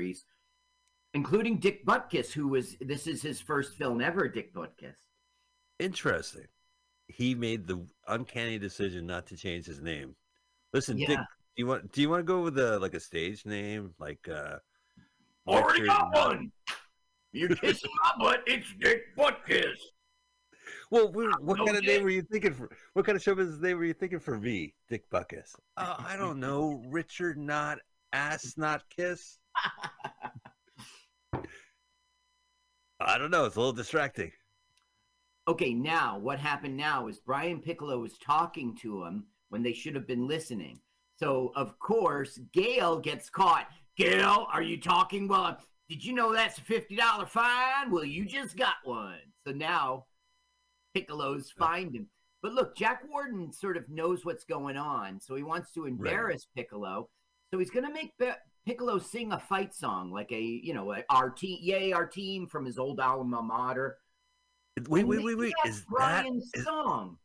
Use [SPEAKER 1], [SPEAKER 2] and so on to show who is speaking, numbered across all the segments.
[SPEAKER 1] stories, including Dick Butkus, who was this is his first film ever. Dick Butkus.
[SPEAKER 2] Interesting. He made the uncanny decision not to change his name. Listen,
[SPEAKER 1] Yeah.
[SPEAKER 2] Dick, do you want do you want to go with a like a stage name like uh
[SPEAKER 1] Already got
[SPEAKER 2] Nut-
[SPEAKER 1] one. You're kissing my butt. It's Dick Butkus.
[SPEAKER 2] Well, we- what kind of
[SPEAKER 1] Dick.
[SPEAKER 2] name were you thinking for? What kind of show business name were you thinking for me, Dick Butkus? Uh, I don't know, Richard not ass not kiss. I don't know. It's a little distracting.
[SPEAKER 1] Okay, now what happened now is Brian Piccolo was talking to him when they should have been listening. So of course Gale gets caught. Gale, are you talking? Well, uh, did you know that's a fifty dollar fine? Well, you just got one. So now Piccolo's fined him. But look, Jack Warden sort of knows what's going on, so he wants to embarrass Piccolo. So he's going to make Piccolo sing a fight song, like a you know a, our team, yay our team from his old alma mater.
[SPEAKER 2] Wait,
[SPEAKER 1] And
[SPEAKER 2] wait, wait, wait.
[SPEAKER 1] that's
[SPEAKER 2] Is that?
[SPEAKER 1] Brian's
[SPEAKER 2] is-
[SPEAKER 1] song?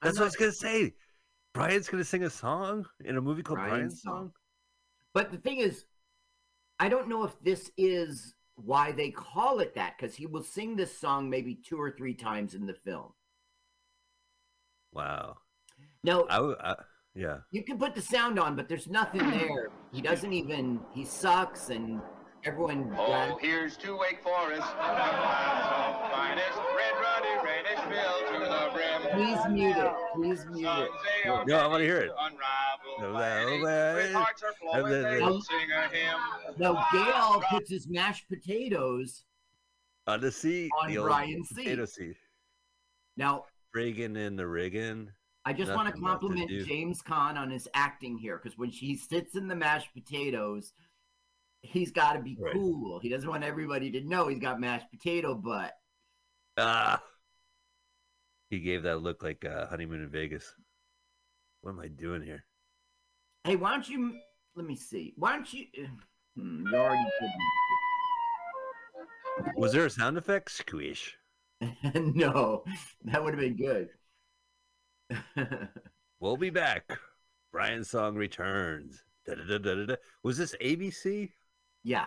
[SPEAKER 1] I'm
[SPEAKER 2] that's what I was gonna say. Brian's gonna sing a song in a movie called
[SPEAKER 1] Brian's
[SPEAKER 2] Brian's
[SPEAKER 1] song.
[SPEAKER 2] Song.
[SPEAKER 1] But the thing is, I don't know if this is why they call it that because he will sing this song maybe two or three times in the film.
[SPEAKER 2] Wow.
[SPEAKER 1] Now
[SPEAKER 2] I, I- yeah.
[SPEAKER 1] you can put the sound on, but there's nothing there. He doesn't even. He sucks, and everyone.
[SPEAKER 3] Oh, here's to Wake Forest, the finest, red ruddy, reddish fill to the brim.
[SPEAKER 1] Please mute it. Please mute it.
[SPEAKER 3] they
[SPEAKER 2] No, I wanna hear it.
[SPEAKER 3] Unrivaled
[SPEAKER 2] No,
[SPEAKER 3] by any,
[SPEAKER 2] no,
[SPEAKER 3] with
[SPEAKER 2] no,
[SPEAKER 3] hearts are flowing,
[SPEAKER 2] no,
[SPEAKER 3] they
[SPEAKER 2] no.
[SPEAKER 3] will sing a hymn.
[SPEAKER 1] Now Gale puts his mashed potatoes.
[SPEAKER 2] On the seat.
[SPEAKER 1] On
[SPEAKER 2] the old
[SPEAKER 1] seat.
[SPEAKER 2] potato seat.
[SPEAKER 1] Now
[SPEAKER 2] Friggin' in the riggin'.
[SPEAKER 1] I just want to
[SPEAKER 2] Nothing left to
[SPEAKER 1] compliment. James Caan on his acting here because when she sits in the mashed potatoes, he's got to be
[SPEAKER 2] Right.
[SPEAKER 1] cool. He doesn't want everybody to know he's got mashed potato butt.
[SPEAKER 2] Ah. He gave that look like uh, honeymoon in Vegas. What am I doing here?
[SPEAKER 1] Hey, why don't you? Let me see. Why don't you? Hmm, you already did.
[SPEAKER 2] Was there a sound effect? Squish.
[SPEAKER 1] no, that would have been good.
[SPEAKER 2] We'll be back. Brian's song returns. Da-da-da-da-da-da. Was this ABC?
[SPEAKER 1] yeah,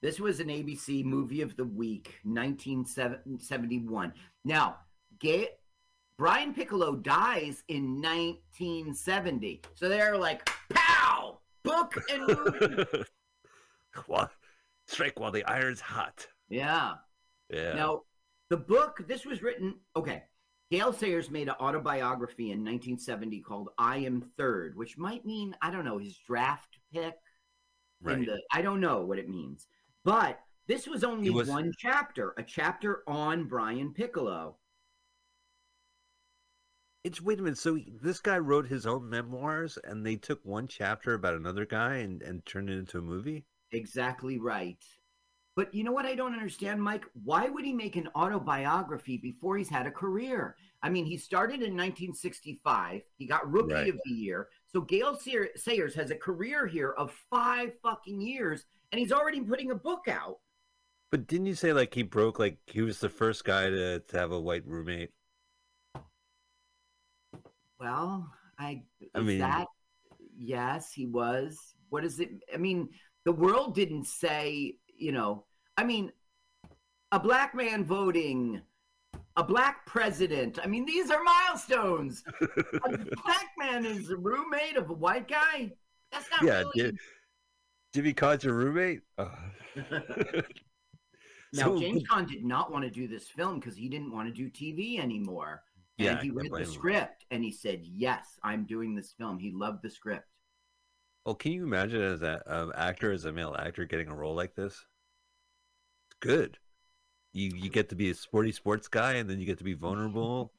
[SPEAKER 1] this was an ABC movie of the week, 1971. Now, Gay, Brian Piccolo dies in 1970, so they're like, pow, book and movie.
[SPEAKER 2] While- Strike while the iron's hot.
[SPEAKER 1] yeah.
[SPEAKER 2] Yeah.
[SPEAKER 1] Now, the book, this was written, okay. Gale Sayers made an autobiography in 1970 called I Am Third, which might mean, I don't know, his draft pick.
[SPEAKER 2] right.
[SPEAKER 1] the- I don't know what it means. But this was only
[SPEAKER 2] was-
[SPEAKER 1] one chapter, a chapter on Brian Piccolo.
[SPEAKER 2] It's wait a minute. So he- this guy wrote his own memoirs, and they took one chapter about another guy and, and turned it into a movie.
[SPEAKER 1] Exactly right. But you know what I don't understand, Mike? Why would he make an autobiography before he's had a career? I mean, he started in 1965. He got Rookie
[SPEAKER 2] Right.
[SPEAKER 1] of the Year. So Gale Sayer- Sayers has a career here of five fucking years, and he's already putting a book out.
[SPEAKER 2] But didn't you say like he broke like he was the first guy to, to have a white roommate?
[SPEAKER 1] Well, I,
[SPEAKER 2] I mean-
[SPEAKER 1] that yes, he was. What is it? I mean, the world didn't say, you know, I mean, a black man voting, a black president. I mean, these are milestones. a black man is a roommate of a white guy. That's not
[SPEAKER 2] Yeah,
[SPEAKER 1] really.
[SPEAKER 2] did- Jimmy Carr's your roommate? Oh.
[SPEAKER 1] now,
[SPEAKER 2] So-
[SPEAKER 1] James Caan did not want to do this film because he didn't want to do TV anymore. And
[SPEAKER 2] Yeah,
[SPEAKER 1] he read the
[SPEAKER 2] blame him.
[SPEAKER 1] script and he said, "Yes, I'm doing this film." He loved the script.
[SPEAKER 2] Oh, can you imagine as an um, actor, as a male actor, getting a role like this? It's good. You you get to be a sporty sports guy, and then you get to be vulnerable.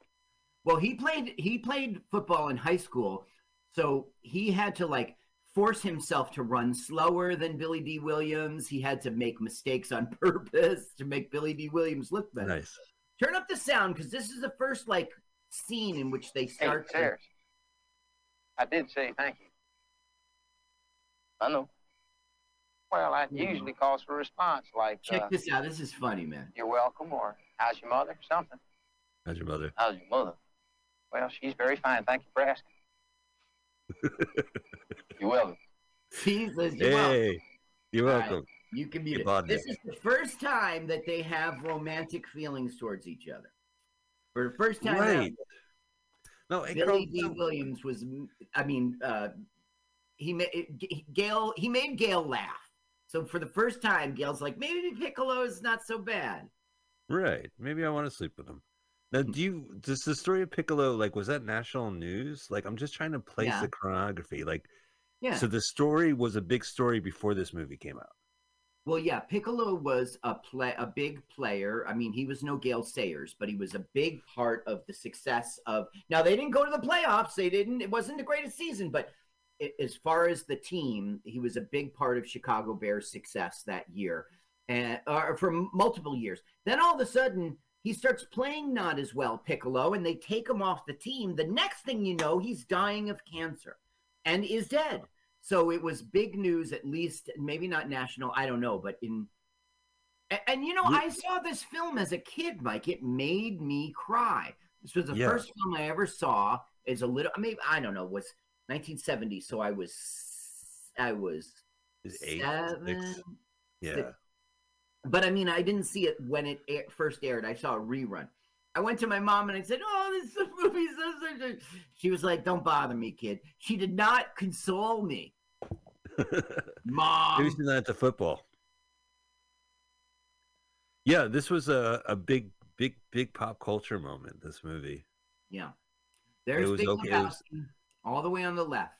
[SPEAKER 1] Well, he played he played football in high school, so he had to like force himself to run slower than Billy Dee Williams. He had to make mistakes on purpose to make Billy Dee Williams look better.
[SPEAKER 2] Nice.
[SPEAKER 1] Turn up the sound because this is the first like scene in which they
[SPEAKER 3] Hey,
[SPEAKER 1] start. to-
[SPEAKER 3] Sayers. I did say thank you. I know. Well, that usually calls for a response like,
[SPEAKER 1] Check
[SPEAKER 3] uh,
[SPEAKER 1] this out. This is funny, man.
[SPEAKER 3] you're welcome, or how's your mother, something.
[SPEAKER 2] How's your mother?
[SPEAKER 3] How's your mother? Well, she's very fine. Thank you for asking. you're welcome.
[SPEAKER 1] Jesus, you're welcome.
[SPEAKER 2] You're
[SPEAKER 1] All right.
[SPEAKER 2] welcome.
[SPEAKER 1] You can mute
[SPEAKER 2] Hey,
[SPEAKER 1] it. This
[SPEAKER 2] Nick.
[SPEAKER 1] is the first time that they have romantic feelings towards each other. For the first time,
[SPEAKER 2] Right.
[SPEAKER 1] ever,
[SPEAKER 2] No, hey,
[SPEAKER 1] Billy
[SPEAKER 2] Dee
[SPEAKER 1] Williams was. I mean, uh, he made Gale. He made Gale laugh. So for the first time, Gale's like, maybe Piccolo is not so bad.
[SPEAKER 2] Right. Maybe I want to sleep with him. Now,
[SPEAKER 1] Hmm.
[SPEAKER 2] do you does the story of Piccolo like was that national news? Like, I'm just trying to place
[SPEAKER 1] Yeah.
[SPEAKER 2] the chronography. Like,
[SPEAKER 1] Yeah.
[SPEAKER 2] so the story was a big story before this movie came out.
[SPEAKER 1] Well, yeah, Piccolo was a play, a big player. I mean, he was no Gale Sayers, but he was a big part of the success of. Now they didn't go to the playoffs. They didn't. It wasn't the greatest season, but as far as the team, he was a big part of Chicago Bears' success that year, and or for multiple years. Then all of a sudden, he starts playing not as well, Piccolo, and they take him off the team. The next thing you know, he's dying of cancer, and is dead. So it was big news, at least maybe not national. I don't know, but in and, and, you know,
[SPEAKER 2] Ye-
[SPEAKER 1] I saw this film as a kid, Mike. It made me cry. This was the
[SPEAKER 2] Yeah.
[SPEAKER 1] first film I ever saw. As a little, I mean, I don't know, was 1970. So I was, I was
[SPEAKER 2] eight,
[SPEAKER 1] seven.
[SPEAKER 2] six? Yeah.
[SPEAKER 1] But I mean, I didn't see it when it air, first aired. I saw a rerun. I went to my mom and I said, "Oh, this movie so such a." She was like, "Don't bother me, kid." She did not console me, mom.
[SPEAKER 2] Maybe she's not into football. Yeah, this was a, a big, big, big pop culture moment. This movie.
[SPEAKER 1] Yeah. There's
[SPEAKER 2] was
[SPEAKER 1] Big
[SPEAKER 2] okay, it was-
[SPEAKER 1] all the way on the left.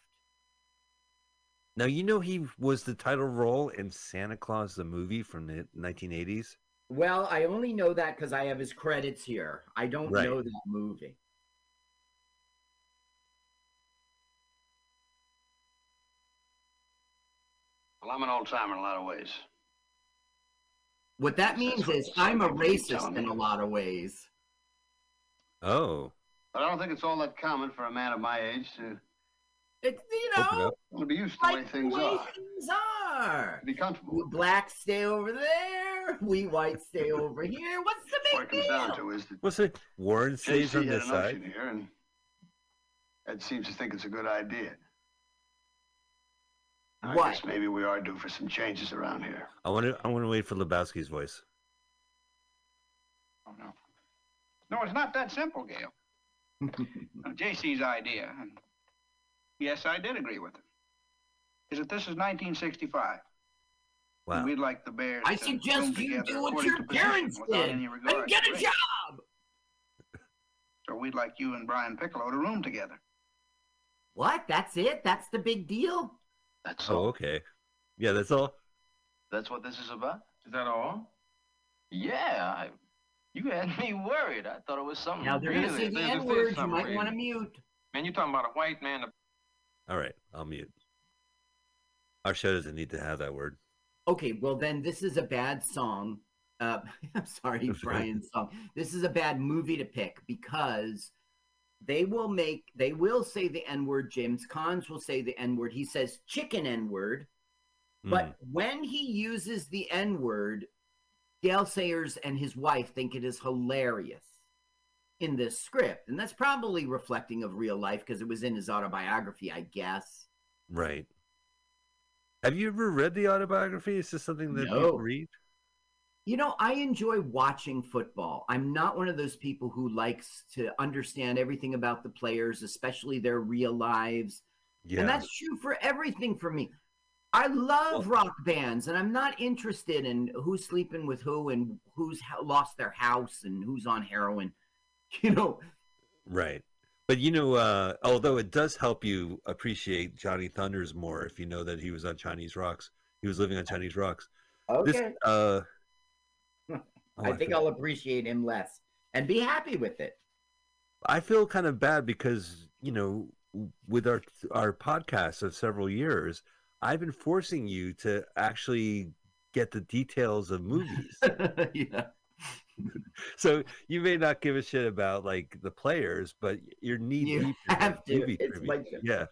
[SPEAKER 2] Now you know he was the title role in Santa Claus the movie from the 1980s.
[SPEAKER 1] Well, I only know that because I have his credits here. I don't
[SPEAKER 2] Right.
[SPEAKER 1] know that movie.
[SPEAKER 4] Well, I'm an old timer in a lot of ways.
[SPEAKER 1] What that
[SPEAKER 4] That's
[SPEAKER 1] means
[SPEAKER 4] what
[SPEAKER 1] is
[SPEAKER 4] some
[SPEAKER 1] I'm a racist in a lot of ways.
[SPEAKER 2] Oh,
[SPEAKER 4] But I don't think it's all that common for a man of my age to
[SPEAKER 1] It's you know,
[SPEAKER 2] up.
[SPEAKER 4] to be used to the way
[SPEAKER 1] like the
[SPEAKER 4] things
[SPEAKER 1] way
[SPEAKER 4] are.
[SPEAKER 1] things are.
[SPEAKER 4] To be comfortable.
[SPEAKER 1] We
[SPEAKER 4] with.
[SPEAKER 1] blacks stay over there. We whites stay over here. What's the
[SPEAKER 4] What it
[SPEAKER 1] big
[SPEAKER 4] comes down
[SPEAKER 1] deal?
[SPEAKER 4] to is that
[SPEAKER 2] what's it? Warren stays
[SPEAKER 4] JC
[SPEAKER 2] on this side.
[SPEAKER 4] notion here, and Ed seems to think it's a good idea. I
[SPEAKER 1] What?
[SPEAKER 4] guess maybe we are due for some changes around here.
[SPEAKER 2] I want to. I want to wait for Lebowski's voice.
[SPEAKER 5] Oh, no. No, it's not that simple, Gale. Now, JC's idea, and yes, I did agree with him, is that this is 1965.
[SPEAKER 2] Wow.
[SPEAKER 5] And we'd like the Bears
[SPEAKER 1] I
[SPEAKER 5] to
[SPEAKER 1] suggest you do what your parents did and get a
[SPEAKER 5] race.
[SPEAKER 1] job.
[SPEAKER 5] So we'd like you and Brian Piccolo to room together.
[SPEAKER 1] What? That's it? That's the big deal?
[SPEAKER 4] That's
[SPEAKER 2] oh, all Oh, okay. Yeah, that's all.
[SPEAKER 6] That's what this is about?
[SPEAKER 5] Is that all?
[SPEAKER 6] Yeah, I, you had me worried. I thought it was something
[SPEAKER 1] Now they're going to say the N word. You might want to mute.
[SPEAKER 5] Man, you're talking about a white man.
[SPEAKER 2] All right, I'll mute. Our show doesn't need to have that word.
[SPEAKER 1] Okay, well then this is a bad song. Uh, I'm sorry, Brian's song. This is a bad movie to pick because they will make they will say the N word. James Caan will say the N word. He says chicken N word,
[SPEAKER 2] Mm.
[SPEAKER 1] but when he uses the N word, Dale Sayers and his wife think it is hilarious in this script, and that's probably reflecting of real life because it was in his autobiography, I guess.
[SPEAKER 2] right. Have you ever read the autobiography? Is this something that
[SPEAKER 1] No.
[SPEAKER 2] people read?
[SPEAKER 1] You know, I enjoy watching football. I'm not one of those people who likes to understand everything about the players, especially their real lives.
[SPEAKER 2] Yeah.
[SPEAKER 1] And that's true for everything for me. I love rock bands, and I'm not interested in who's sleeping with who and who's lost their house and who's on heroin. You know,
[SPEAKER 2] Right. But you know, uh, although it does help you appreciate Johnny Thunders more if you know that he was on Chinese rocks. He was living on Chinese rocks. This uh oh,
[SPEAKER 1] I think
[SPEAKER 2] feel-
[SPEAKER 1] I'll appreciate him less and be happy with it.
[SPEAKER 2] I feel kind of bad because, you know, with our our podcast of several years, I've been forcing you to actually get the details of movies.
[SPEAKER 1] yeah.
[SPEAKER 2] so you may not give a shit about like the players, but you're knee
[SPEAKER 1] You
[SPEAKER 2] deep
[SPEAKER 1] have to. It's
[SPEAKER 2] trivia.
[SPEAKER 1] like-
[SPEAKER 2] yeah.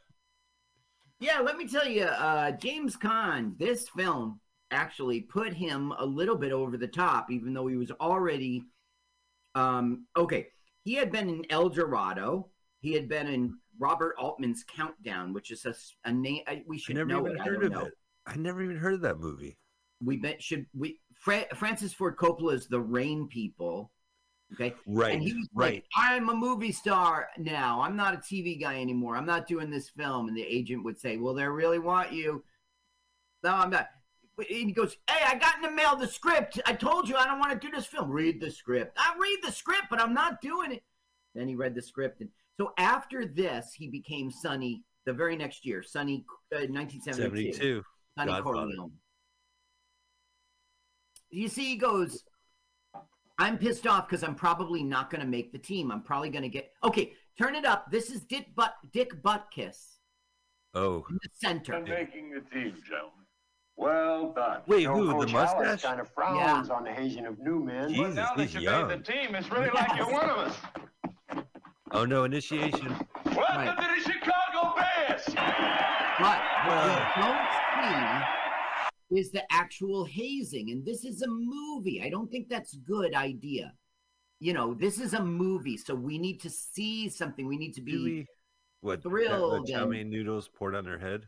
[SPEAKER 1] Yeah, let me tell you, uh, James Caan, this film actually put him a little bit over the top, even though he was already. Um, okay, he had been in El Dorado. He had been in Robert Altman's Countdown, which is a name we
[SPEAKER 2] I
[SPEAKER 1] should
[SPEAKER 2] never
[SPEAKER 1] know
[SPEAKER 2] even
[SPEAKER 1] it. I
[SPEAKER 2] heard
[SPEAKER 1] don't
[SPEAKER 2] of
[SPEAKER 1] know.
[SPEAKER 2] it. I never even heard of that movie.
[SPEAKER 1] we bet should we Fra- Francis Ford Coppola is the Rain People. Okay.
[SPEAKER 2] Right.
[SPEAKER 1] And he was
[SPEAKER 2] right.
[SPEAKER 1] like, I'm a movie star now. I'm not a TV guy anymore. I'm not doing this film. And the agent would say, Well, they really want you. No, I'm not. And he goes, Hey, I got in the mail the script. I told you I don't want to do this film. Read the script. I read the script, but I'm not doing it. Then he read the script. And so after this, he became Sonny the very next year, Sonny, uh, 1972.
[SPEAKER 2] 72.
[SPEAKER 1] Sonny
[SPEAKER 2] Godfather.
[SPEAKER 1] Corleone. You see, he goes, I'm pissed off because I'm probably not going to make the team. I'm probably going to get. Okay, turn it up. This is Dick, Butt, Dick Buttkiss
[SPEAKER 2] Oh.
[SPEAKER 1] in the center.
[SPEAKER 7] And making the team, gentlemen. Well done.
[SPEAKER 2] Wait,
[SPEAKER 4] No,
[SPEAKER 2] who? The
[SPEAKER 4] Coach Halas
[SPEAKER 2] mustache?
[SPEAKER 4] kind of frowns on the hazing of new men.
[SPEAKER 2] Jesus,
[SPEAKER 7] But now that you
[SPEAKER 2] young.
[SPEAKER 7] made the team, it's really like you're one of us.
[SPEAKER 2] Oh no, initiation.
[SPEAKER 7] Welcome
[SPEAKER 1] Right.
[SPEAKER 7] to the Chicago Bears.
[SPEAKER 1] But what we don't see is the actual hazing. And this is a movie. I don't think that's a good idea. You know, this is a movie, so we need to see something. We need to be
[SPEAKER 2] Do we? What?
[SPEAKER 1] thrilled
[SPEAKER 2] Chow
[SPEAKER 1] and-
[SPEAKER 2] mein noodles poured on her head.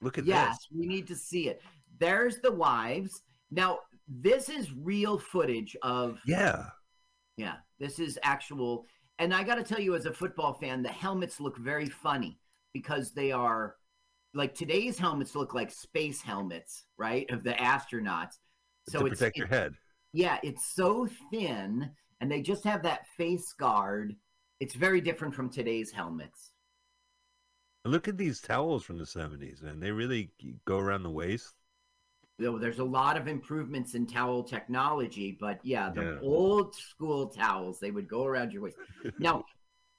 [SPEAKER 2] Look at this.
[SPEAKER 1] Yes, we need to see it. There's the wives. Now, this is real footage of.
[SPEAKER 2] Yeah.
[SPEAKER 1] yeah, this is actual and I got to tell you as a football fan, the helmets look very funny because they are like today's helmets look like space helmets, right? Of the astronauts. So
[SPEAKER 2] to
[SPEAKER 1] it's
[SPEAKER 2] protect your head.
[SPEAKER 1] Yeah, it's so thin and they just have that face guard. It's very different from today's helmets.
[SPEAKER 2] Look at these towels from the 70s, man. They really go around the waist.
[SPEAKER 1] Though there's a lot of improvements in towel technology, but yeah, the
[SPEAKER 2] Yeah.
[SPEAKER 1] old school towels, they would go around your waist. now,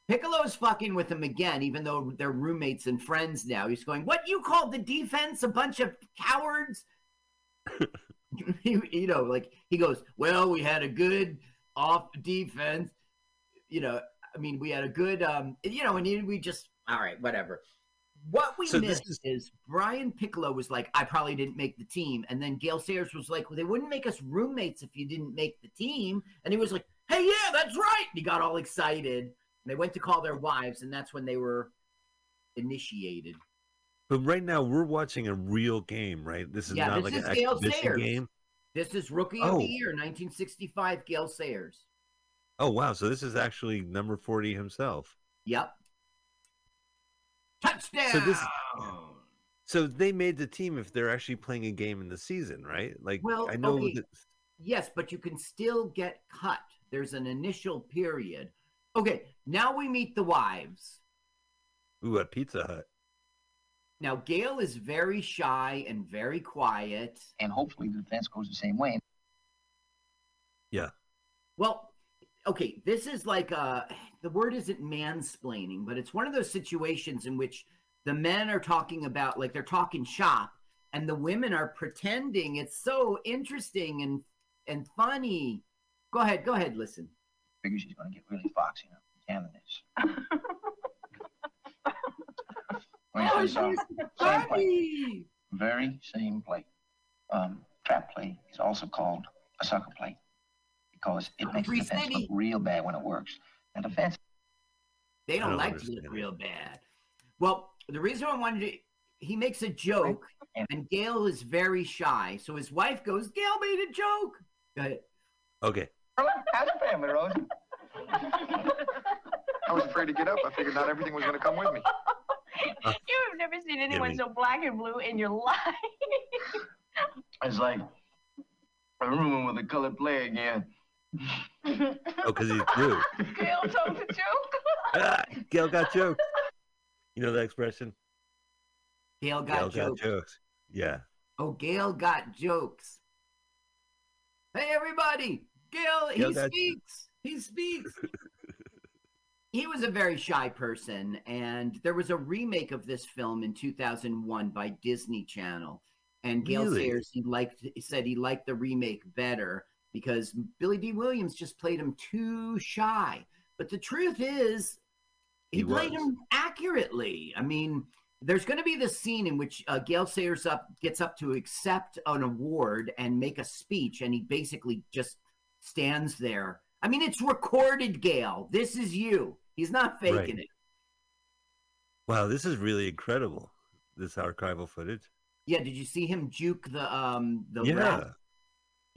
[SPEAKER 1] Piccolo's fucking with him again, even though they're roommates and friends now. He's going, What you called the defense a bunch of cowards? you, know, like he goes, Well, we had a good off defense. You know, I mean, we had a good um, you know, and we just all right, whatever. What we
[SPEAKER 2] So
[SPEAKER 1] missed
[SPEAKER 2] is-
[SPEAKER 1] is... Brian Piccolo was like, I probably didn't make the team. And then Gale Sayers was like, Well, they wouldn't make us roommates if you didn't make the team. And he was like, Hey, yeah, that's right. And he got all excited. And they went to call their wives, and that's when they were initiated.
[SPEAKER 2] But right now, we're watching a real game, right? This is
[SPEAKER 1] Yeah,
[SPEAKER 2] not
[SPEAKER 1] this
[SPEAKER 2] like
[SPEAKER 1] is
[SPEAKER 2] an
[SPEAKER 1] Gale
[SPEAKER 2] exhibition
[SPEAKER 1] Sayers.
[SPEAKER 2] game.
[SPEAKER 1] This is Rookie of
[SPEAKER 2] Oh.
[SPEAKER 1] the Year, 1965, Gale Sayers.
[SPEAKER 2] Oh, wow. So this is actually number 40 himself.
[SPEAKER 1] Yep. Touchdown.
[SPEAKER 2] So this- So they made the team if they're actually playing a game in the season, right? Like,
[SPEAKER 1] Well,
[SPEAKER 2] I know
[SPEAKER 1] okay.
[SPEAKER 2] that.
[SPEAKER 1] Yes, but you can still get cut. There's an initial period. Okay, now we meet the wives.
[SPEAKER 2] Ooh, at Pizza Hut.
[SPEAKER 1] Now, Gale is very shy and very quiet.
[SPEAKER 6] And hopefully the defense goes the same way. Yeah.
[SPEAKER 1] Well, okay, this is like uh the word isn't mansplaining, but it's one of those situations in which the men are talking about like they're talking shop and the women are pretending. It's so interesting and and funny. Go ahead, go ahead, listen.
[SPEAKER 6] I Figure she's going to get really foxy now. Cannon is. Let me tell. Same play.
[SPEAKER 1] Funny.
[SPEAKER 6] Very same play. Um, trap play is also called a sucker play because it makes the
[SPEAKER 1] Free
[SPEAKER 6] defense
[SPEAKER 1] City.
[SPEAKER 6] look real bad when it works. And defense
[SPEAKER 1] They don't
[SPEAKER 2] don't
[SPEAKER 1] like to look real bad. Well, the reason I wanted to, he makes a joke, and Gale is very shy. So his wife goes, Gale made a joke. Go ahead.
[SPEAKER 2] Okay.
[SPEAKER 3] How's your family, Rosie?
[SPEAKER 4] I was afraid to get up. I figured not everything was going to come with me.
[SPEAKER 8] You've never seen anyone
[SPEAKER 2] Jimmy.
[SPEAKER 8] so black and blue in your life.
[SPEAKER 6] It's like a room with a colored play again.
[SPEAKER 2] Oh, because he's blue.
[SPEAKER 8] Gale told the joke.
[SPEAKER 2] ah, Gale got jokes. You know that expression?
[SPEAKER 1] Gale got
[SPEAKER 2] Gale
[SPEAKER 1] jokes.
[SPEAKER 2] got jokes. Yeah.
[SPEAKER 1] Oh, Gale got jokes. Hey, everybody! Gale,
[SPEAKER 2] Gale
[SPEAKER 1] he
[SPEAKER 2] got-
[SPEAKER 1] speaks. He speaks. he was a very shy person, and there was a remake of this film in 2001 by Disney Channel. And Gale
[SPEAKER 2] Really?
[SPEAKER 1] Sayers, he liked, he said he liked the remake better because Billy Dee Williams just played him too shy. But the truth is, he,
[SPEAKER 2] He
[SPEAKER 1] played
[SPEAKER 2] was.
[SPEAKER 1] him accurately. I mean, there's going to be this scene in which uh, Gale Sayers up gets up to accept an award and make a speech, and he basically just stands there. I mean, it's recorded, Gale. This is you. He's not faking
[SPEAKER 2] Right.
[SPEAKER 1] it.
[SPEAKER 2] Wow, this is really incredible. This archival footage.
[SPEAKER 1] Yeah, did you see him juke the um the
[SPEAKER 2] yeah,
[SPEAKER 1] ref?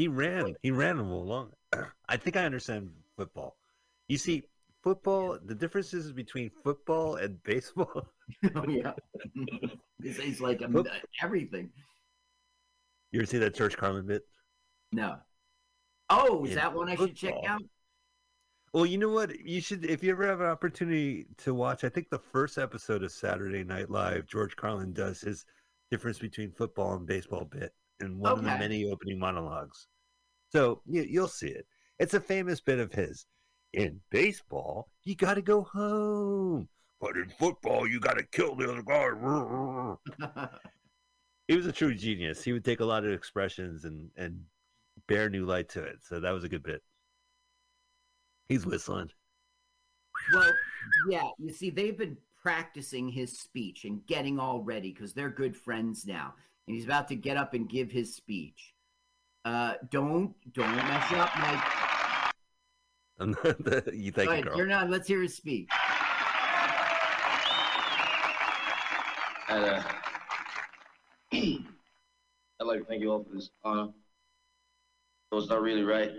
[SPEAKER 2] He ran. He ran him along. I think I understand football. You see, football. The differences between football and baseball.
[SPEAKER 1] oh yeah. it's like um,
[SPEAKER 2] Foot-
[SPEAKER 1] everything.
[SPEAKER 2] You ever see that George Carlin bit?
[SPEAKER 1] No. Oh, is that one I should check out?
[SPEAKER 2] Well, you know what? You should, if you ever have an opportunity to watch. I think the first episode of Saturday Night Live, George Carlin does his difference between football and baseball bit in one of the many opening monologues. So you, you'll see it. It's a famous bit of his. In baseball, you got to go home, but in football, you got to kill the other guy. he was a true genius. He would take a lot of expressions and and bear new light to it. So that was a good bit. He's whistling.
[SPEAKER 1] Well, yeah, you see, they've been practicing his speech and getting all ready because they're good friends now. And he's about to get up and give his speech. Uh, don't don't mess up, Mike.
[SPEAKER 2] I'm not the, you thank
[SPEAKER 1] Go
[SPEAKER 2] you,
[SPEAKER 1] ahead,
[SPEAKER 2] Carl.
[SPEAKER 1] turn on. Let's hear his speech.
[SPEAKER 9] And, uh, I'd like to thank you all for this honor. Though it's not really right.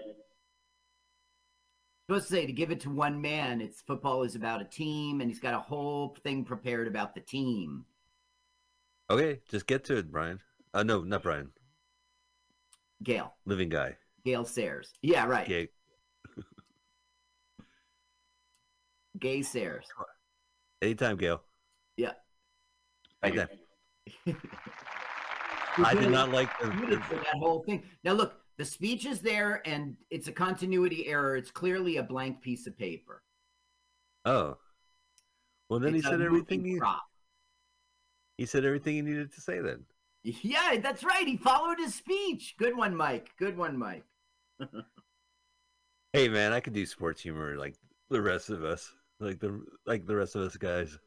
[SPEAKER 1] supposed to say to give it to one man. It's football is about a team, and he's got a whole thing prepared about the team.
[SPEAKER 2] Okay, just get to it, Brian. Uh, no, not Brian.
[SPEAKER 1] Gale,
[SPEAKER 2] Living guy.
[SPEAKER 1] Gale Sayers. Yeah, right.
[SPEAKER 2] Gay.
[SPEAKER 1] Gay Sayers.
[SPEAKER 2] Anytime, Gale.
[SPEAKER 1] Yeah.
[SPEAKER 9] Thank you.
[SPEAKER 2] I did not like the,
[SPEAKER 1] that whole thing. Now look, the speech is there, and it's a continuity error. It's clearly a blank piece of paper.
[SPEAKER 2] Oh. Well, then
[SPEAKER 1] It's
[SPEAKER 2] he said everything he,
[SPEAKER 1] prop.
[SPEAKER 2] He said everything he needed to say. Then
[SPEAKER 1] Yeah, that's right. He followed his speech. Good one, Mike. Good one, Mike.
[SPEAKER 2] hey, man, I could do sports humor like the rest of us, like the like the rest of us guys.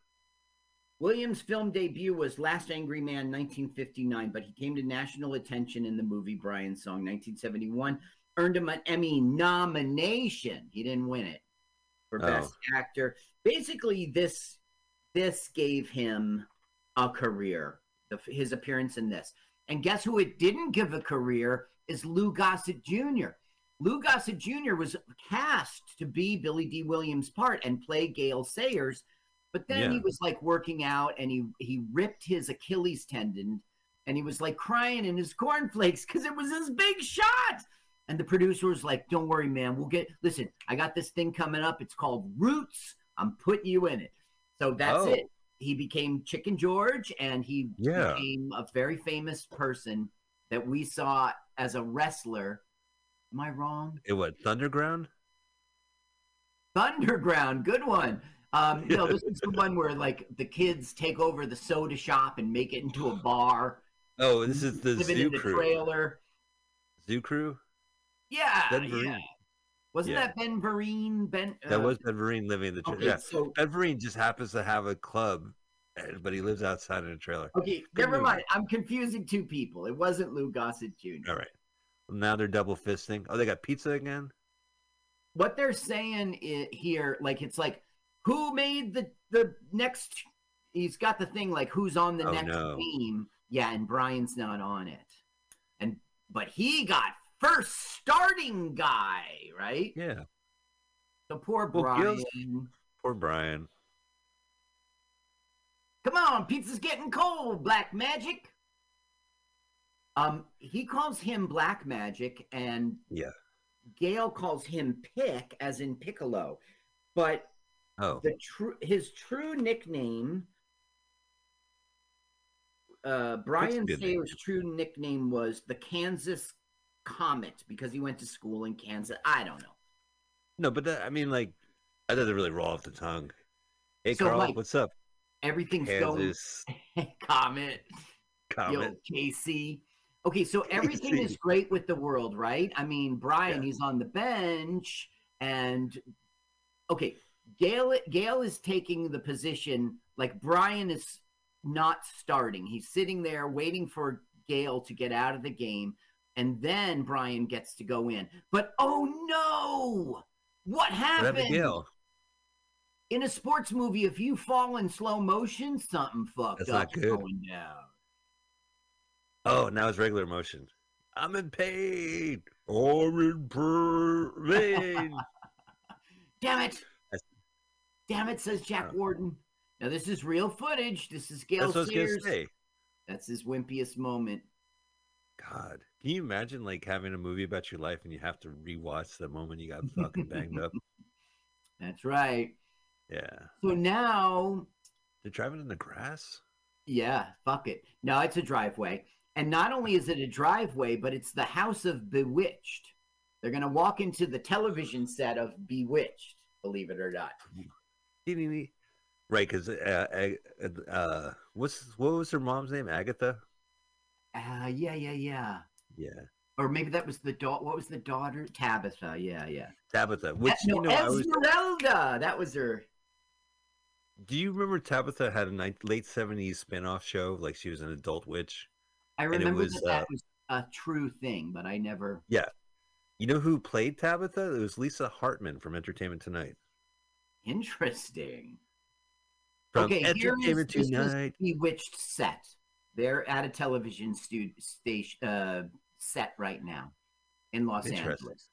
[SPEAKER 1] Williams' film debut was Last Angry Man, 1959, but he came to national attention in the movie Brian Song, 1971. Earned him an Emmy nomination. He didn't win it for
[SPEAKER 2] Oh.
[SPEAKER 1] Best Actor. Basically, this this gave him a career. The, his appearance in this, and guess who it didn't give a career is Lou Gossett Jr. Lou Gossett Jr. was cast to be Billy Dee Williams' part and play Gale Sayers. But then he was like working out and he he ripped his Achilles tendon and he was like crying in his cornflakes because it was his big shot. And the producer was like, Don't worry, man. We'll get listen, I got this thing coming up. It's called Roots. I'm putting you in it. So that's
[SPEAKER 2] Oh.
[SPEAKER 1] it. He became Chicken George and he
[SPEAKER 2] Yeah.
[SPEAKER 1] became a very famous person that we saw as a wrestler. Am I wrong?
[SPEAKER 2] It was Thunderground?
[SPEAKER 1] Thunderground, good one. Um, no, this is the one where like the kids take over the soda shop and make it into a bar.
[SPEAKER 2] Oh, this is the
[SPEAKER 1] living
[SPEAKER 2] Zoo
[SPEAKER 1] in the
[SPEAKER 2] Crew.
[SPEAKER 1] trailer.
[SPEAKER 2] Zoo Crew.
[SPEAKER 1] Yeah,
[SPEAKER 2] Ben
[SPEAKER 1] yeah. Wasn't
[SPEAKER 2] Yeah.
[SPEAKER 1] that Ben Vereen? Ben.
[SPEAKER 2] That
[SPEAKER 1] uh,
[SPEAKER 2] was Ben Vereen living in the trailer.
[SPEAKER 1] okay.
[SPEAKER 2] yeah,
[SPEAKER 1] So
[SPEAKER 2] Ben Vereen just happens to have a club, eh, but he lives outside in a trailer.
[SPEAKER 1] okay,
[SPEAKER 2] Good
[SPEAKER 1] never
[SPEAKER 2] movie.
[SPEAKER 1] mind. I'm confusing two people. It wasn't Lou Gossett Jr.
[SPEAKER 2] All right. Now they're double fisting. Oh, they got pizza again.
[SPEAKER 1] What they're saying here, like it's like, who made the the next? He's got the thing like who's on the
[SPEAKER 2] Oh,
[SPEAKER 1] next
[SPEAKER 2] no.
[SPEAKER 1] team? Yeah, and Brian's not on it. And but he got first starting guy, right?
[SPEAKER 2] Yeah.
[SPEAKER 1] The poor
[SPEAKER 2] Well,
[SPEAKER 1] Brian.
[SPEAKER 2] Gil's- Poor Brian.
[SPEAKER 1] Come on, pizza's getting cold, Black Magic. Um, he calls him Black Magic, and
[SPEAKER 2] Yeah.
[SPEAKER 1] Gale calls him Pick, as in Piccolo. But
[SPEAKER 2] Oh.
[SPEAKER 1] the true his true nickname, uh, Brian
[SPEAKER 2] good name.
[SPEAKER 1] Sayers' true nickname was the Kansas Comet because he went to school in Kansas. I don't know.
[SPEAKER 2] No, but that, I mean, like, that doesn't really roll off the tongue. Hey,
[SPEAKER 1] So,
[SPEAKER 2] Carl, what's up?
[SPEAKER 1] Everything's
[SPEAKER 2] Kansas
[SPEAKER 1] going Comet. Yo,
[SPEAKER 2] comment.
[SPEAKER 1] Casey. Okay, so everything is great with the world, right? I mean, Brian, he's on the bench, and okay, Gale Gale is taking the position like Brian is not starting. He's sitting there waiting for Gale to get out of the game, and then Brian gets to go in. But oh no! What happened?
[SPEAKER 2] happened to Gale?
[SPEAKER 1] in a sports movie, if you fall in slow motion, something fucked
[SPEAKER 2] That's
[SPEAKER 1] up going down.
[SPEAKER 2] Oh, now it's regular motion. I'm in pain. I'm in pain.
[SPEAKER 1] Damn it!
[SPEAKER 2] That's-
[SPEAKER 1] Damn it! Says Jack
[SPEAKER 2] Oh.
[SPEAKER 1] Warden. Now this is real footage. This is Gale
[SPEAKER 2] That's what I was
[SPEAKER 1] Sears. That's his wimpiest moment.
[SPEAKER 2] God, can you imagine like having a movie about your life and you have to rewatch the moment you got fucking banged up?
[SPEAKER 1] That's right.
[SPEAKER 2] Yeah,
[SPEAKER 1] So now,
[SPEAKER 2] they're driving in the grass.
[SPEAKER 1] yeah, fuck it. No, it's a driveway. And not only is it a driveway, but it's the house of Bewitched. They're going to walk into the television set of Bewitched, believe it or not.
[SPEAKER 2] Right, because uh, uh, uh, what's what was her mom's name? Agatha.
[SPEAKER 1] Uh, yeah, yeah, yeah.
[SPEAKER 2] Yeah,
[SPEAKER 1] Or maybe that was the daughter. What was the daughter? Tabitha. Yeah, yeah.
[SPEAKER 2] Tabitha. Which
[SPEAKER 1] no,
[SPEAKER 2] you know, I was,
[SPEAKER 1] Esmeralda. That was her.
[SPEAKER 2] do you remember Tabitha had a late seventies spin-off show? Like she was an adult witch.
[SPEAKER 1] I remember
[SPEAKER 2] was,
[SPEAKER 1] that that
[SPEAKER 2] uh,
[SPEAKER 1] was a true thing, but I never. Yeah.
[SPEAKER 2] You know who played Tabitha? It was Lisa Hartman from Entertainment Tonight.
[SPEAKER 1] Interesting.
[SPEAKER 2] From
[SPEAKER 1] okay, here is
[SPEAKER 2] Entertainment
[SPEAKER 1] this is
[SPEAKER 2] Tonight.
[SPEAKER 1] Bewitched set. They're at a television stu- station uh, set right now in Los Angeles.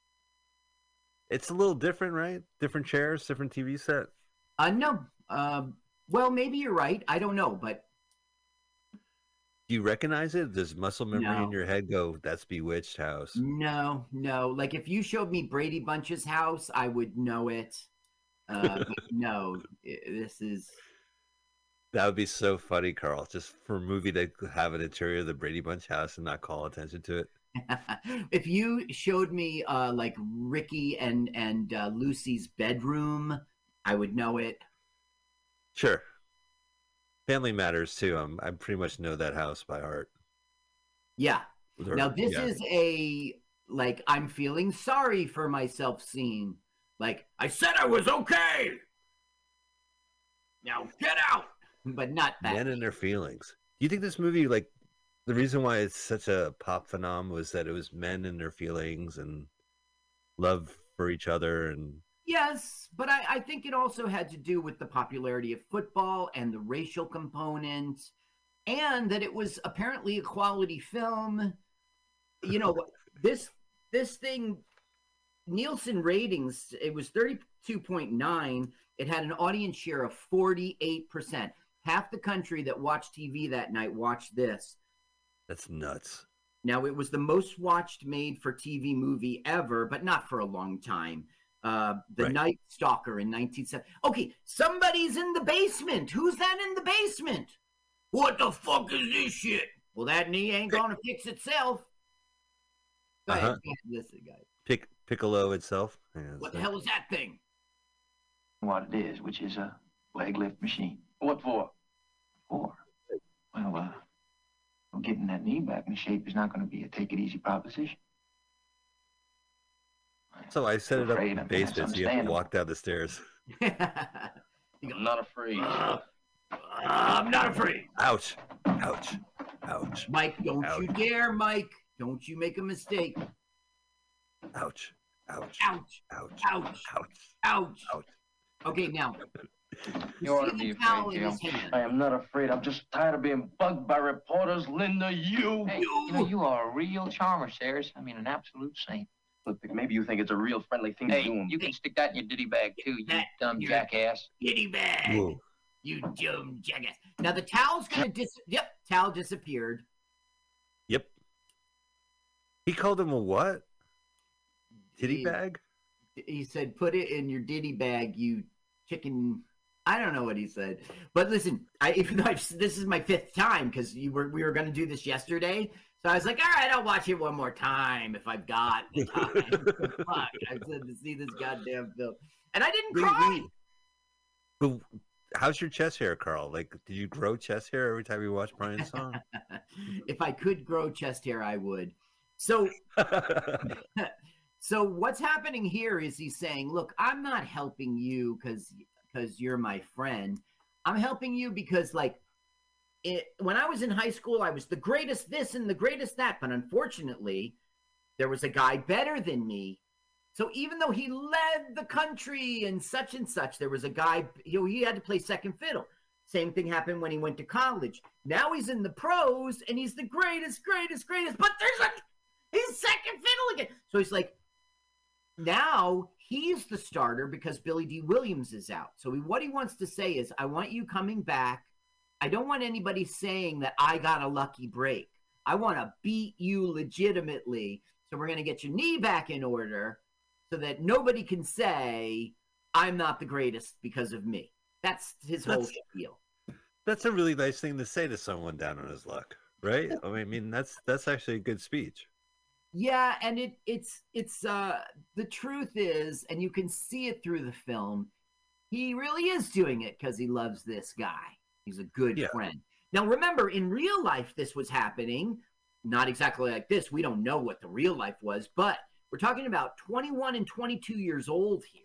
[SPEAKER 2] It's a little different, right? Different chairs, different TV set.
[SPEAKER 1] Uh, no. Um, well, maybe you're right. I don't know, but
[SPEAKER 2] Do you recognize it? Does muscle memory in your head go, that's Bewitched House?
[SPEAKER 1] no, no. Like if you showed me Brady Bunch's house, I would know it. Uh, no, this is.
[SPEAKER 2] That would be so funny, Carl. Just for a movie to have an interior of the Brady Bunch house and not call attention to it.
[SPEAKER 1] if you showed me uh, like Ricky and and uh, Lucy's bedroom, I would know it.
[SPEAKER 2] Sure. Family Matters too. I'm I pretty much know that house by heart.
[SPEAKER 1] Yeah.
[SPEAKER 2] Or-
[SPEAKER 1] Now this
[SPEAKER 2] yeah.
[SPEAKER 1] is a like I'm feeling sorry for myself scene. Like I said I was okay. Now get out. But not that.
[SPEAKER 2] men and their feelings. Do you think this movie, like, the reason why it's such a pop phenom was that it was men and their feelings and love for each other and
[SPEAKER 1] Yes, but I, I think it also had to do with the popularity of football and the racial component, and that it was apparently a quality film. You know, this this thing, Nielsen ratings, it was thirty two point nine. It had an audience share of forty eight percent. Half the country that watched TV that night watched this.
[SPEAKER 2] That's nuts.
[SPEAKER 1] Now, it was the most watched made for TV movie ever, but not for a long time. Uh, the
[SPEAKER 2] Right.
[SPEAKER 1] Night Stalker in 1970. Okay, somebody's in the basement. Who's that in the basement? What the fuck is this shit? Well, that knee ain't gonna fix itself. Go
[SPEAKER 2] Uh-huh.
[SPEAKER 1] ahead, listen, guys.
[SPEAKER 2] Pic- Piccolo itself. Yeah,
[SPEAKER 1] What
[SPEAKER 2] so-
[SPEAKER 1] the hell is that thing?
[SPEAKER 6] What it is, which is a leg lift machine.
[SPEAKER 9] What for?
[SPEAKER 6] For well, uh, well, getting that knee back in shape is not going to be a take it easy proposition.
[SPEAKER 2] So I set it up
[SPEAKER 6] Afraid,
[SPEAKER 2] in the basement so you have to walk down the stairs.
[SPEAKER 9] I'm not afraid.
[SPEAKER 1] I'm not afraid.
[SPEAKER 2] Ouch. Ouch. Ouch.
[SPEAKER 1] Mike, don't you dare, Mike. Don't you make a mistake.
[SPEAKER 2] Ouch. Ouch.
[SPEAKER 1] Ouch,
[SPEAKER 2] Ouch.
[SPEAKER 1] ouch,
[SPEAKER 2] Ouch.
[SPEAKER 1] ouch.
[SPEAKER 2] Ouch.
[SPEAKER 1] Okay, now.
[SPEAKER 9] You ought to
[SPEAKER 1] see
[SPEAKER 9] be afraid,
[SPEAKER 1] in his
[SPEAKER 9] Gail.
[SPEAKER 1] hand.
[SPEAKER 9] I am not afraid. I'm just tired of being bugged by reporters. Linda, you.
[SPEAKER 6] Hey, you know, you are a real charmer, Sayers. I mean, an absolute saint.
[SPEAKER 9] Look, maybe you think it's a real friendly thing
[SPEAKER 6] Hey,
[SPEAKER 9] to do. 'em.
[SPEAKER 6] you can stick that in your ditty bag, too, you
[SPEAKER 1] That-
[SPEAKER 6] dumb jackass.
[SPEAKER 1] Kitty bag.
[SPEAKER 2] Whoa.
[SPEAKER 1] You dumb jackass. Now the towel's gonna dis. Yep, towel disappeared.
[SPEAKER 2] Yep. He called him a what? Titty
[SPEAKER 1] He-
[SPEAKER 2] bag?
[SPEAKER 1] He said, "Put it in your ditty bag, you chicken." I don't know what he said, but listen, I even though I've, this is my fifth time because you were we were gonna do this yesterday, so I was like, "All right, I'll watch it one more time if I've got the time." Fuck, I said to see this goddamn film, and I didn't
[SPEAKER 2] We-
[SPEAKER 1] cry.
[SPEAKER 2] But how's your chest hair, Carl? Like, did you grow chest hair every time you watch Brian's song?
[SPEAKER 1] if I could grow chest hair, I would. So so what's happening here is he's saying, "Look, I'm not helping you because because you're my friend. I'm helping you because like it when I was in high school, I was the greatest this and the greatest that, but unfortunately, there was a guy better than me. So even though he led the country and such and such, there was a guy, you know, he had to play second fiddle. Same thing happened when he went to college. Now he's in the pros and he's the greatest, greatest, greatest. But there's a he's second fiddle again. So he's like, now he's the starter because Billy Dee Williams is out. So he, what he wants to say is, I want you coming back. I don't want anybody saying that I got a lucky break. I want to beat you legitimately. So we're going to get your knee back in order so that nobody can say I'm not the greatest because of me. That's his whole
[SPEAKER 2] That's-
[SPEAKER 1] spiel.
[SPEAKER 2] That's a really nice thing to say to someone down on his luck, right? I mean, I mean that's that's actually a good speech.
[SPEAKER 1] Yeah, and it it's it's uh the truth is, and you can see it through the film, he really is doing it because he loves this guy. He's a good
[SPEAKER 2] Yeah.
[SPEAKER 1] friend. Now remember, in real life, this was happening, not exactly like this. We don't know what the real life was, but we're talking about 21 and 22 years old here.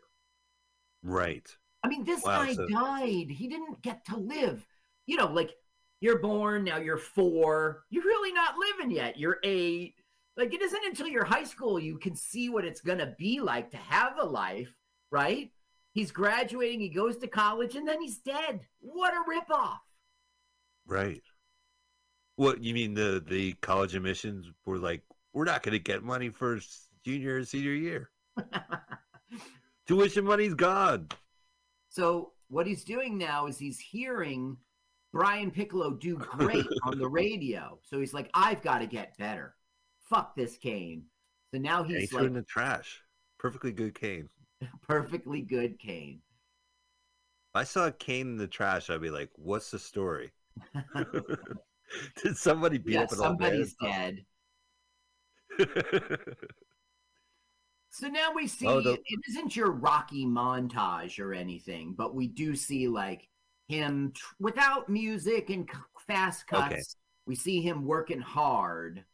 [SPEAKER 2] Right.
[SPEAKER 1] I mean, this
[SPEAKER 2] Wow,
[SPEAKER 1] guy
[SPEAKER 2] so-
[SPEAKER 1] died. He didn't get to live. You know, like you're born, now you're four. You're really not living yet. You're eight. Like it isn't until you're high school you can see what it's gonna be like to have a life, right? He's graduating, he goes to college, and then he's dead. What a ripoff.
[SPEAKER 2] Right. What you mean the the college admissions were like we're not going to get money for junior and senior year. Tuition money's gone.
[SPEAKER 1] So what he's doing now is he's hearing Brian Piccolo do great on the radio. So he's like, I've got to get better. Fuck this Kane. So now
[SPEAKER 2] he
[SPEAKER 1] he's
[SPEAKER 2] threw
[SPEAKER 1] like
[SPEAKER 2] in the trash. Perfectly good cane.
[SPEAKER 1] perfectly good Kane.
[SPEAKER 2] If I saw a cane in the trash, I'd be like, "What's the story? Did somebody beat
[SPEAKER 1] yeah,
[SPEAKER 2] up an old man?"
[SPEAKER 1] somebody's dead. So now we see
[SPEAKER 2] Oh, the-
[SPEAKER 1] it isn't your Rocky montage or anything, but we do see like him tr- without music and c- fast cuts.
[SPEAKER 2] Okay.
[SPEAKER 1] We see him working hard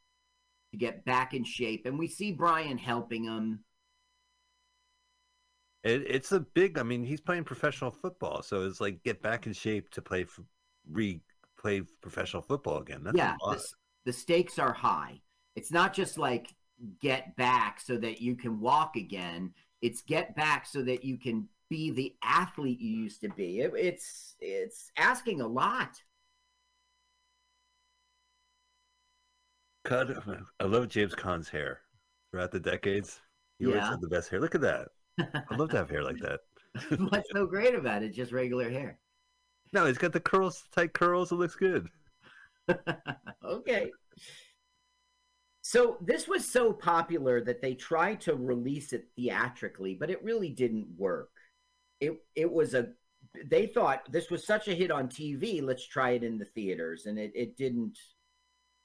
[SPEAKER 1] to get back in shape, and we see Brian helping him.
[SPEAKER 2] It, it's a big. I mean, he's playing professional football, so it's like get back in shape to play re play professional football again. That's
[SPEAKER 1] yeah,
[SPEAKER 2] a lot.
[SPEAKER 1] the, the stakes are high. It's not just like get back so that you can walk again. It's get back so that you can be the athlete you used to be. It, it's it's asking a lot.
[SPEAKER 2] Cut. I love James Caan's hair throughout the decades. He always had the best hair. Look at that. I'd love to have hair like that.
[SPEAKER 1] What's so great about it? Just regular hair.
[SPEAKER 2] No, he's got the curls, tight curls. It looks good.
[SPEAKER 1] okay. So this was so popular that they tried to release it theatrically, but it really didn't work. It it was a they thought this was such a hit on TV, let's try it in the theaters, and it, it didn't.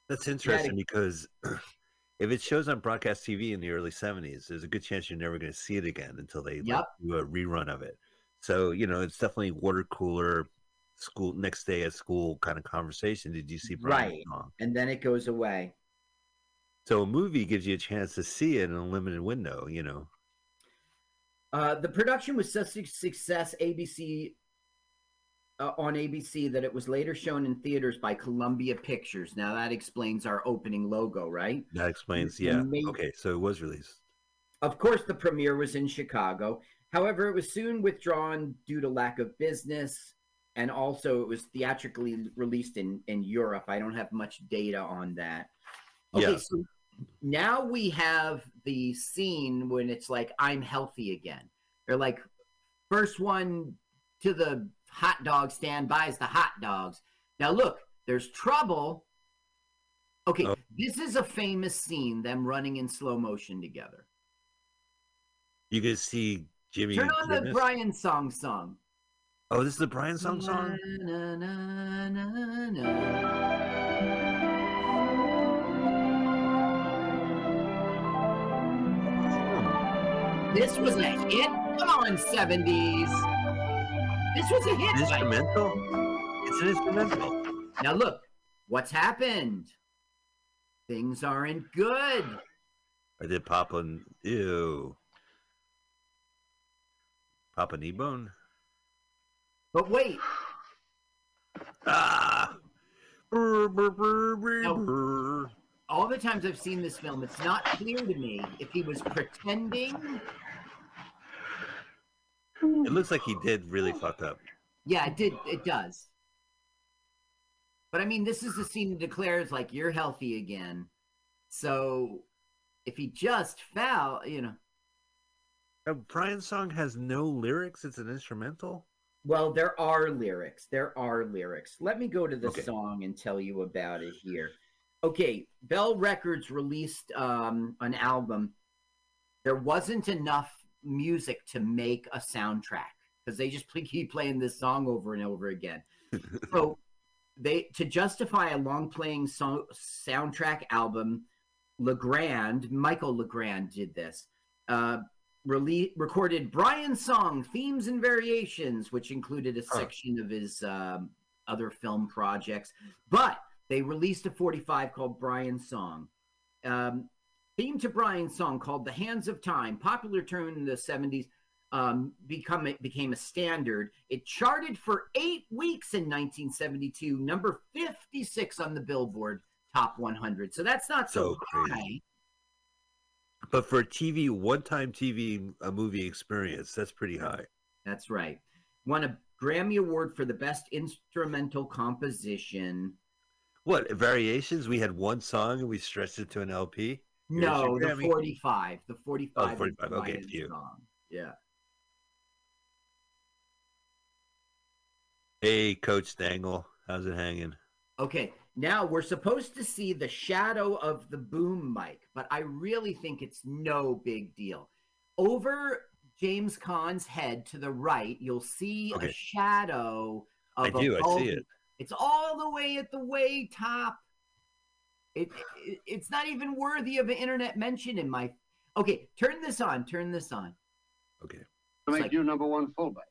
[SPEAKER 2] That's interesting because if it shows on broadcast TV in the early 70s, there's a good chance you're never going to see it again until they
[SPEAKER 1] Yep.
[SPEAKER 2] do a rerun of it. So, you know, it's definitely water cooler, school, next day at school kind of conversation. Did you see Brian
[SPEAKER 1] Right.
[SPEAKER 2] Song?
[SPEAKER 1] And then it goes away.
[SPEAKER 2] So a movie gives you a chance to see it in a limited window, you know.
[SPEAKER 1] Uh, the production was such a success, ABC uh, on ABC, that it was later shown in theaters by Columbia Pictures. Now that explains our opening logo, right?
[SPEAKER 2] That explains, yeah.
[SPEAKER 1] ma-
[SPEAKER 2] Okay, so it was released.
[SPEAKER 1] Of course, the premiere was in Chicago. However, it was soon withdrawn due to lack of business, and also it was theatrically released in in Europe. I don't have much data on that. Okay,
[SPEAKER 2] Yeah.
[SPEAKER 1] so now we have the scene when it's like I'm healthy again. They're like, first one to the hot dog stand buys the hot dogs. Now look, there's trouble. Okay,
[SPEAKER 2] Oh.
[SPEAKER 1] this is a famous scene, them running in slow motion together.
[SPEAKER 2] You can see Jimmy.
[SPEAKER 1] Turn on the Brian song song.
[SPEAKER 2] Oh, this is the Brian song song?
[SPEAKER 1] Na, na, na, na. This was a hit. Come on, 70s. This was a hit. Mike.
[SPEAKER 2] Instrumental? It's an instrumental.
[SPEAKER 1] Now look, what's happened? Things aren't good.
[SPEAKER 2] I did Papa. and- Ew. Papa Kneebone?
[SPEAKER 1] But wait,
[SPEAKER 2] Ah! Brr, brr, brr, brr,
[SPEAKER 1] No.
[SPEAKER 2] brr.
[SPEAKER 1] all the times I've seen this film, it's not clear to me if he was pretending.
[SPEAKER 2] It looks like he did really fuck up.
[SPEAKER 1] Yeah, it did. It does. But I mean, this is the scene that declares like you're healthy again. So if he just fell, you know.
[SPEAKER 2] Uh, Brian's song has no lyrics. It's an instrumental.
[SPEAKER 1] Well, there are lyrics. There are lyrics. Let me go to the
[SPEAKER 2] Okay.
[SPEAKER 1] song and tell you about it here. Okay, Bell Records released um, an album. There wasn't enough music to make a soundtrack because they just play, keep playing this song over and over again. so they to justify a long playing song soundtrack album, Legrand, Michael Legrand did this. Uh, rele- recorded Brian's song themes and variations, which included a section of his um, other film projects. But they released a 45 called Brian's Song. Um, theme to Brian's song called "The Hands of Time," popular tune in the 70s, um, become it became a standard. It charted for eight weeks in 1972, number 56 on the Billboard Top 100. So that's not so,
[SPEAKER 2] So crazy.
[SPEAKER 1] high.
[SPEAKER 2] But for a TV, one-time TV a movie experience, that's pretty high.
[SPEAKER 1] That's right. Won a Grammy Award for the best instrumental composition.
[SPEAKER 2] What variations? We had one song and we stretched it to an LP.
[SPEAKER 1] No, the
[SPEAKER 2] Grammy.
[SPEAKER 1] 45. The 45.
[SPEAKER 2] Oh,
[SPEAKER 1] is
[SPEAKER 2] 45, okay, phew.
[SPEAKER 1] song. Yeah.
[SPEAKER 2] Hey, Coach Dangle, how's it hanging?
[SPEAKER 1] Okay, now we're supposed to see the shadow of the boom mic, but I really think it's no big deal. Over James Caan's head to the right, you'll see
[SPEAKER 2] Okay.
[SPEAKER 1] a shadow of
[SPEAKER 2] I
[SPEAKER 1] a
[SPEAKER 2] do, I see it.
[SPEAKER 1] It's all the way at the way top. It, it it's not even worthy of an internet mention in my. Okay, turn this on. Turn this on.
[SPEAKER 2] Okay.
[SPEAKER 4] To make
[SPEAKER 1] like-
[SPEAKER 4] you number one fullback.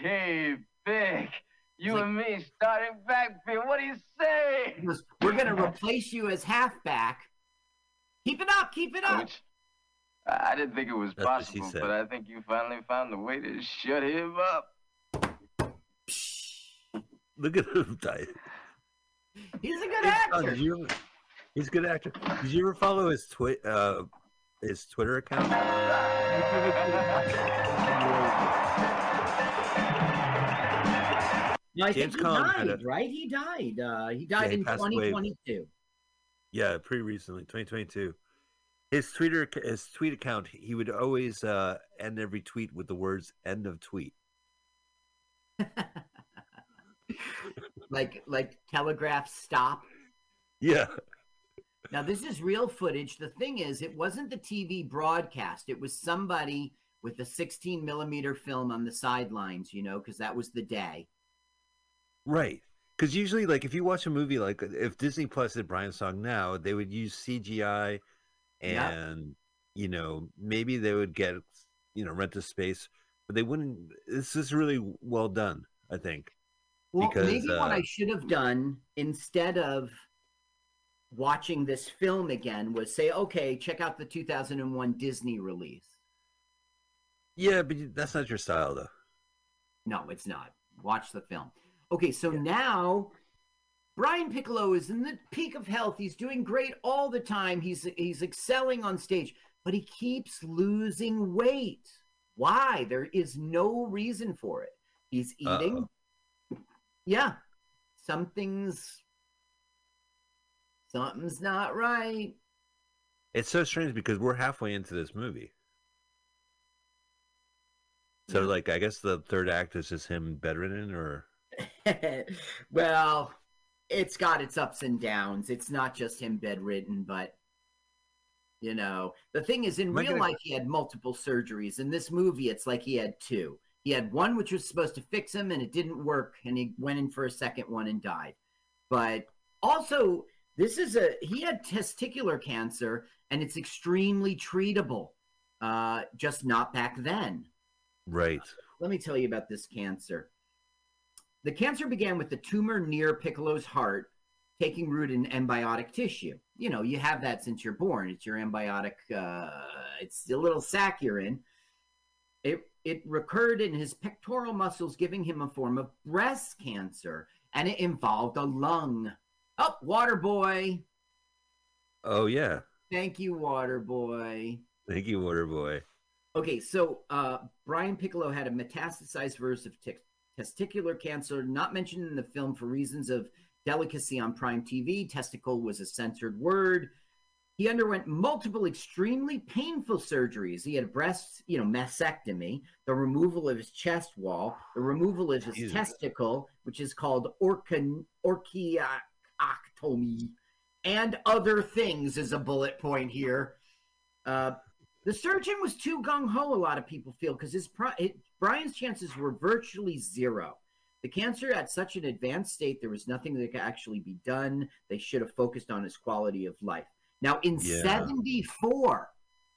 [SPEAKER 3] Hey, Vic, you
[SPEAKER 1] like-
[SPEAKER 3] and me starting backfield. What do you say?
[SPEAKER 1] Goes, We're gonna replace you as halfback. Keep it up. Keep it up.
[SPEAKER 3] Coach, I I didn't think it was
[SPEAKER 2] That's
[SPEAKER 3] possible, but I think you finally found a way to shut him up.
[SPEAKER 2] Look at him. die.
[SPEAKER 1] He's a good actor.
[SPEAKER 2] you he's a good actor. Did you ever follow his twi- uh, his Twitter account?
[SPEAKER 1] No, I
[SPEAKER 2] James
[SPEAKER 1] think he died,
[SPEAKER 2] a-
[SPEAKER 1] right? He died. Uh, he died
[SPEAKER 2] he
[SPEAKER 1] in
[SPEAKER 2] passed away.
[SPEAKER 1] 2022.
[SPEAKER 2] Yeah, pretty recently, 2022. His Twitter, his tweet account, he would always uh, end every tweet with the words "end of tweet."
[SPEAKER 1] like like telegraph stop.
[SPEAKER 2] Yeah,
[SPEAKER 1] Now this is real footage. The thing is, it wasn't the TV broadcast. It was somebody with a 16 millimeter film on the sidelines. You know, because that was the day.
[SPEAKER 2] right. Because usually, like, if you watch a movie, like if Disney Plus did Brian's song now, they would use CGI, and you know maybe they would get you know rent a space, but they wouldn't. This is really well done, I think.
[SPEAKER 1] Well,
[SPEAKER 2] Because,
[SPEAKER 1] maybe what
[SPEAKER 2] uh,
[SPEAKER 1] I should have done instead of watching this film again was say, okay, check out the 2001 Disney release.
[SPEAKER 2] Yeah, but that's not your style, though.
[SPEAKER 1] No, it's not. Watch the film. Okay, so now Brian Piccolo is in the peak of health. He's doing great all the time. He's he's excelling on stage, but he keeps losing weight. Why? There is no reason for it. He's eating. Yeah. Something's something's not right.
[SPEAKER 2] It's so strange because we're halfway into this movie. So,
[SPEAKER 1] Yeah.
[SPEAKER 2] like, I guess the third act is just him bedridden, or
[SPEAKER 1] well, it's got its ups and downs. It's not just him bedridden, but you know, the thing is, in
[SPEAKER 2] Am
[SPEAKER 1] real
[SPEAKER 2] gonna-
[SPEAKER 1] life, he had multiple surgeries. In this movie, it's like he had two. He had one which was supposed to fix him, and it didn't work, and he went in for a second one and died. But also, this is a he had testicular cancer, and it's extremely treatable. Uh, just not back then.
[SPEAKER 2] right?
[SPEAKER 1] Let me tell you about this cancer. The cancer began with the tumor near Piccolo's heart taking root in embiotic tissue. You know, you have that since you're born. It's your embiotic, uh, it's the little sac you're in. It, recurred in his pectoral muscles, giving him a form of breast cancer, and it involved a lung. Oh, water boy.
[SPEAKER 2] Oh yeah,
[SPEAKER 1] Thank you, water boy.
[SPEAKER 2] thank you, Water Boy.
[SPEAKER 1] Okay, so uh, Brian Piccolo had a metastasized version of tic- testicular cancer, not mentioned in the film for reasons of delicacy on prime TV. Testicle was a censored word. He underwent multiple extremely painful surgeries. He had a breast, you know, mastectomy, the removal of his chest wall, the removal of his testicle, which is called orchon, orchiectomy, and other things is a bullet point here. Uh, the surgeon was too gung ho. A lot of people feel because his pri- it, Brian's chances were virtually zero. The cancer at such an advanced state, there was nothing that could actually be done. They should have focused on his quality of life. Now, in
[SPEAKER 2] Yeah.
[SPEAKER 1] 74,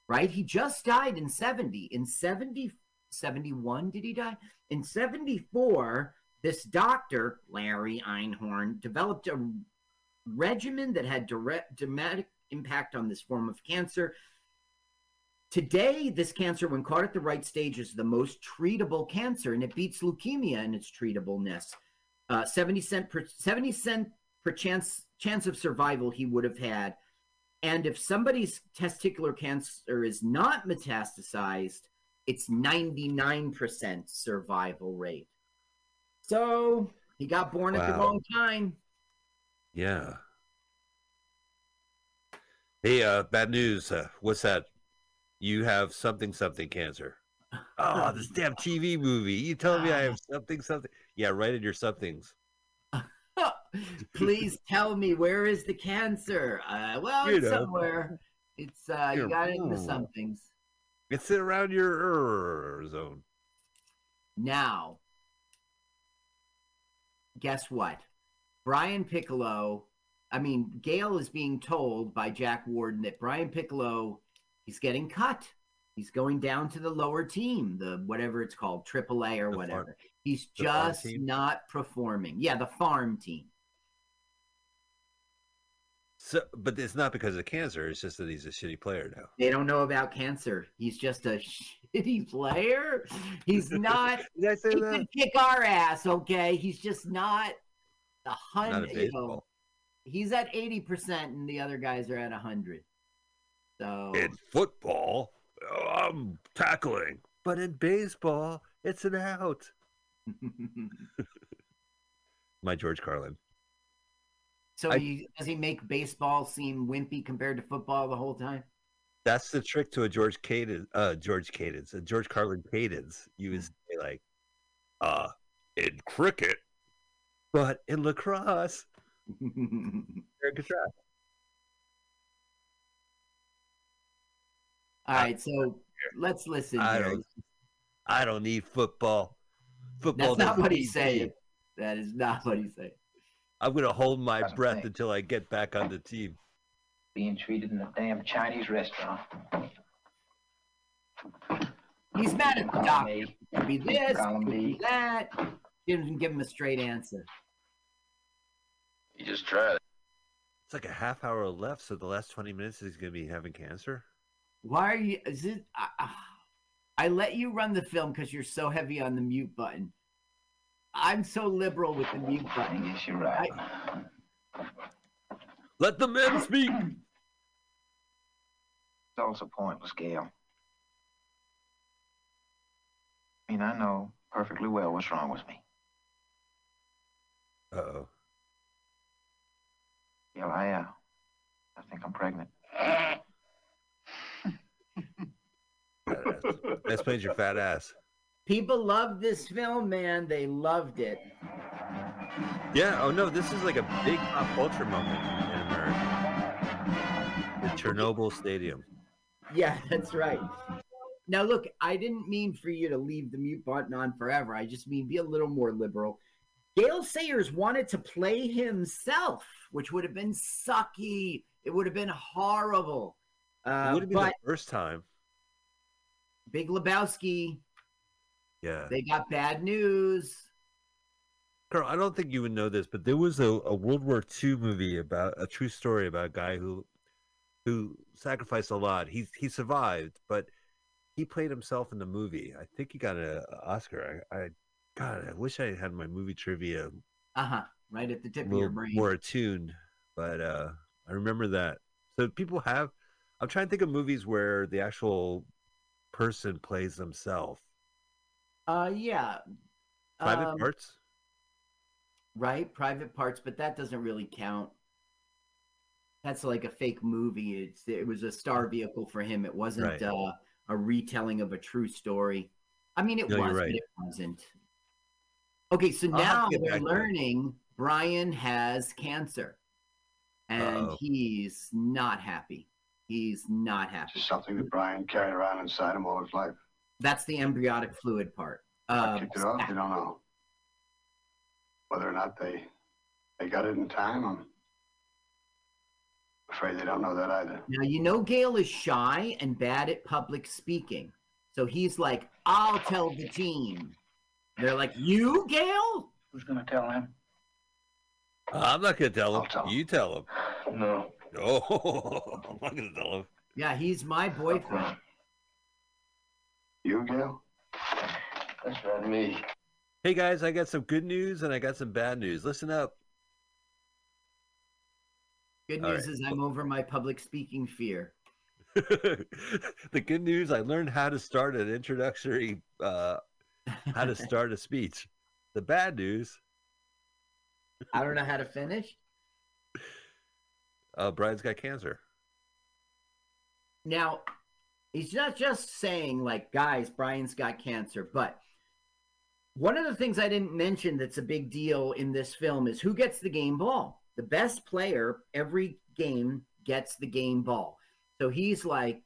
[SPEAKER 1] right? He just died in 70. In 70, 71, did he die? In 74, this doctor, Larry Einhorn, developed a regimen that had direct dramatic impact on this form of cancer. Today, this cancer, when caught at the right stage, is the most treatable cancer, and it beats leukemia in its treatableness. Uh, 70 cent per 70 cent per chance chance of survival he would have had. And if somebody's testicular cancer is not metastasized, it's 99% survival rate. So he got born at the wrong time.
[SPEAKER 2] Yeah. Hey, uh, bad news. Uh, what's that? You have something something cancer. Oh, this damn TV movie. You telling me I have something something? Yeah, write in your somethings.
[SPEAKER 1] Please tell me where is the cancer? Uh, well,
[SPEAKER 2] You
[SPEAKER 1] it's
[SPEAKER 2] know.
[SPEAKER 1] somewhere. It's uh, you got into in the
[SPEAKER 2] Hmm.
[SPEAKER 1] somethings.
[SPEAKER 2] It's around your zone.
[SPEAKER 1] Now, guess what? Brian Piccolo. I mean, Gale is being told by Jack Warden that Brian Piccolo, he's getting cut. He's going down to the lower team, the whatever it's called, AAA or
[SPEAKER 2] The farm-
[SPEAKER 1] whatever. He's
[SPEAKER 2] the
[SPEAKER 1] just not performing. Yeah, the farm team.
[SPEAKER 2] So, but it's not because of cancer. It's just that he's a shitty player now.
[SPEAKER 1] They don't know about cancer. He's just a shitty player. He's not.
[SPEAKER 2] Did I say
[SPEAKER 1] he
[SPEAKER 2] that?
[SPEAKER 1] could kick our ass, okay? He's just not a hundred. You know, he's at eighty percent, and the other guys are at hundred. So
[SPEAKER 2] In football, I'm tackling, but in baseball, it's an out. My George Carlin.
[SPEAKER 1] So
[SPEAKER 2] I-
[SPEAKER 1] he, does he make baseball seem wimpy compared to football the whole time?
[SPEAKER 2] That's the trick to a George Cadence, uh, George Cadence, a George Carlin cadence. You would say like, uh, in cricket, but in lacrosse, good.
[SPEAKER 1] All right, so let's listen.
[SPEAKER 2] I
[SPEAKER 1] here.
[SPEAKER 2] don't, I don't need football. Football.
[SPEAKER 1] That's not what he's saying. That is not what he's saying.
[SPEAKER 2] I'm gonna hold my
[SPEAKER 6] That's the
[SPEAKER 2] breath
[SPEAKER 6] thing.
[SPEAKER 2] until I get back on the team.
[SPEAKER 6] Being treated in a damn Chinese restaurant.
[SPEAKER 1] He's mad at the
[SPEAKER 6] Column
[SPEAKER 1] doctor.
[SPEAKER 6] A,
[SPEAKER 1] Could be this, could be that. Didn't give him a straight answer.
[SPEAKER 9] You just tried it.
[SPEAKER 2] It's like a half hour left, so the last 20 minutes he's gonna be having cancer.
[SPEAKER 1] Why are you? Is it? I, I let you run the film because you're so heavy on the mute button. I'm so liberal with the mute
[SPEAKER 6] I
[SPEAKER 1] button.
[SPEAKER 6] guess you're right.
[SPEAKER 2] Let the men speak.
[SPEAKER 6] It's also pointless, Gale. I mean, I know perfectly well what's wrong with me.
[SPEAKER 2] Uh oh.
[SPEAKER 6] Gale, I, uh, I think I'm pregnant.
[SPEAKER 2] That explains your fat ass.
[SPEAKER 1] People loved this film, man. They loved it.
[SPEAKER 2] Yeah. Oh no, this is like a big pop culture moment in America. The Chernobyl Stadium.
[SPEAKER 1] Yeah, that's right. Now, look, I didn't mean for you to leave the mute button on forever. I just mean be a little more liberal. Gale Sayers wanted to play himself, which would have been sucky. It would have been horrible.
[SPEAKER 2] It
[SPEAKER 1] Uh,
[SPEAKER 2] would have been
[SPEAKER 1] but
[SPEAKER 2] the first time.
[SPEAKER 1] Big Lebowski,
[SPEAKER 2] Yeah.
[SPEAKER 1] they got bad news.
[SPEAKER 2] Carl, I don't think you would know this, but there was a, a World War II movie about a true story about a guy who who sacrificed a lot. He he survived, but he played himself in the movie. I think he got an Oscar. I, I God, I wish I had my movie trivia
[SPEAKER 1] Uh huh. Right at the tip of your brain.
[SPEAKER 2] more attuned, but uh, I remember that. So people have. I'm trying to think of movies where the actual person plays themselves.
[SPEAKER 1] Uh, yeah.
[SPEAKER 2] Private
[SPEAKER 1] Um,
[SPEAKER 2] parts.
[SPEAKER 1] right? Private parts, but that doesn't really count. That's like a fake movie. It's it was a star vehicle for him. It wasn't
[SPEAKER 2] Right.
[SPEAKER 1] uh, a retelling of a true story. I mean, it
[SPEAKER 2] No,
[SPEAKER 1] was,
[SPEAKER 2] right.
[SPEAKER 1] but it wasn't. Okay, so
[SPEAKER 2] I'll
[SPEAKER 1] now
[SPEAKER 2] to get
[SPEAKER 1] they're
[SPEAKER 2] back to it.
[SPEAKER 1] learning Brian has cancer, and
[SPEAKER 2] Uh-oh.
[SPEAKER 1] he's not happy. He's not happy.
[SPEAKER 4] Just something that Brian carried around inside him all his life.
[SPEAKER 1] That's the embryonic fluid part.
[SPEAKER 4] I
[SPEAKER 1] Um,
[SPEAKER 4] kicked it off. You don't know whether or not they they got it in time. I'm afraid they don't know that either.
[SPEAKER 1] Now you know Gale is shy and bad at public speaking. So he's like, I'll tell the team. They're like, You, Gale?
[SPEAKER 5] Who's gonna tell him?
[SPEAKER 2] I'm not gonna tell him.
[SPEAKER 4] Tell him.
[SPEAKER 2] You tell him.
[SPEAKER 9] No.
[SPEAKER 2] Oh, I'm not gonna tell him.
[SPEAKER 1] Yeah, he's my boyfriend.
[SPEAKER 4] You, Gale?
[SPEAKER 9] That's right, me.
[SPEAKER 2] Hey guys, I got some good news and I got some bad news. Listen up.
[SPEAKER 1] Good news
[SPEAKER 2] right.
[SPEAKER 1] is I'm over my public speaking fear.
[SPEAKER 2] the good news, I learned how to start an introductory, uh, how to start a speech. The bad news,
[SPEAKER 1] I don't know how to finish.
[SPEAKER 2] uh, Brian's got cancer.
[SPEAKER 1] Now, he's not just saying, like, guys, Brian's got cancer, but one of the things I didn't mention that's a big deal in this film is who gets the game ball. The best player every game gets the game ball. So he's like,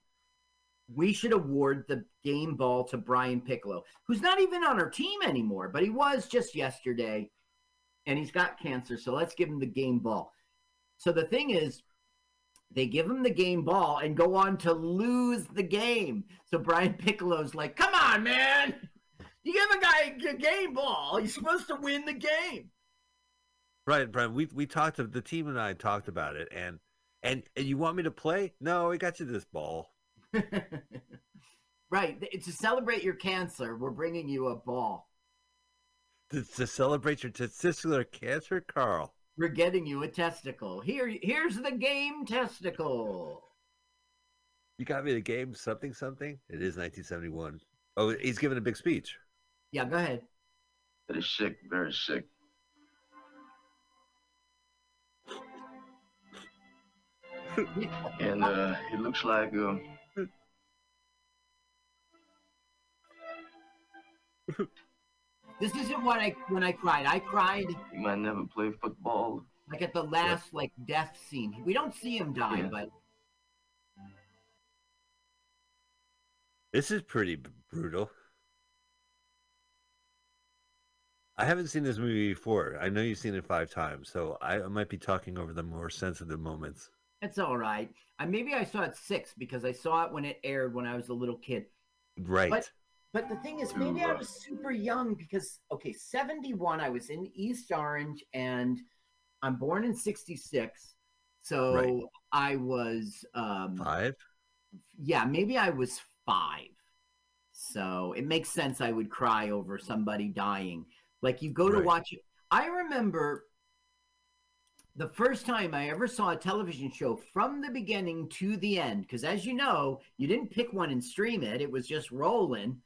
[SPEAKER 1] we should award the game ball to Brian Piccolo, who's not even on our team anymore, but he was just yesterday, and he's got cancer. So let's give him the game ball. So the thing is, they give him the game ball and go on to lose the game. So Brian Piccolo's like, "Come on, man! You give a guy a game ball. He's supposed to win the game."
[SPEAKER 2] Right, Brian, we we talked. The team and I talked about it, and and and you want me to play? No, I got you this ball.
[SPEAKER 1] right. To celebrate your cancer, we're bringing you a ball.
[SPEAKER 2] To, to celebrate your testicular cancer, Carl.
[SPEAKER 1] We're getting you a testicle. Here, here's the game testicle.
[SPEAKER 2] You got me the game something something. It is 1971. Oh, he's giving a big speech.
[SPEAKER 1] Yeah, go ahead.
[SPEAKER 9] That is sick, very sick. And uh, it looks like uh,
[SPEAKER 1] This isn't what I when I cried. I cried
[SPEAKER 9] he might never play football.
[SPEAKER 1] like at the last like death scene. We don't see him die,
[SPEAKER 9] Yeah.
[SPEAKER 1] but
[SPEAKER 2] This is pretty b- brutal. I haven't seen this movie before. I know you've seen it five times, so I, I might be talking over the more sensitive moments.
[SPEAKER 1] it's all right. I maybe I saw it six because I saw it when it aired when I was a little kid.
[SPEAKER 2] Right.
[SPEAKER 1] But but the thing is, maybe I was super young because okay, seventy one. I was in East Orange, and I'm born in sixty six, so
[SPEAKER 2] Right.
[SPEAKER 1] I was um,
[SPEAKER 2] Five?
[SPEAKER 1] yeah, maybe I was five. So it makes sense I would cry over somebody dying. Like you go to watch it. I remember the first time I ever saw a television show from the beginning to the end, because as you know, you didn't pick one and stream it, it was just rolling.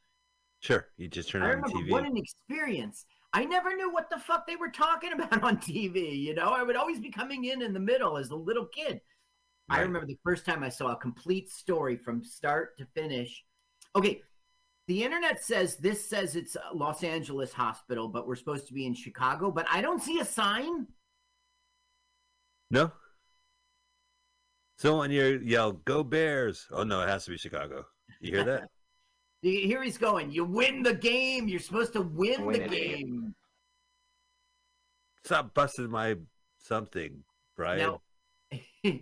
[SPEAKER 2] Sure. You just turn
[SPEAKER 1] I
[SPEAKER 2] on the
[SPEAKER 1] remember
[SPEAKER 2] TV.
[SPEAKER 1] what an experience. I never knew what the fuck they were talking about on TV. You know, I would always be coming in in the middle as a little kid. I remember the first time I saw a complete story from start to finish. Okay, the internet says this says it's Los Angeles hospital, but we're supposed to be in Chicago. But I don't see a sign.
[SPEAKER 2] No? Someone here yell, Go Bears. Oh, no, it has to be Chicago. You hear that?
[SPEAKER 1] Here he's going. You win the game. You're supposed to win,
[SPEAKER 9] Win
[SPEAKER 1] the
[SPEAKER 9] it.
[SPEAKER 1] game.
[SPEAKER 2] Stop busting my something, Brian.
[SPEAKER 1] Now,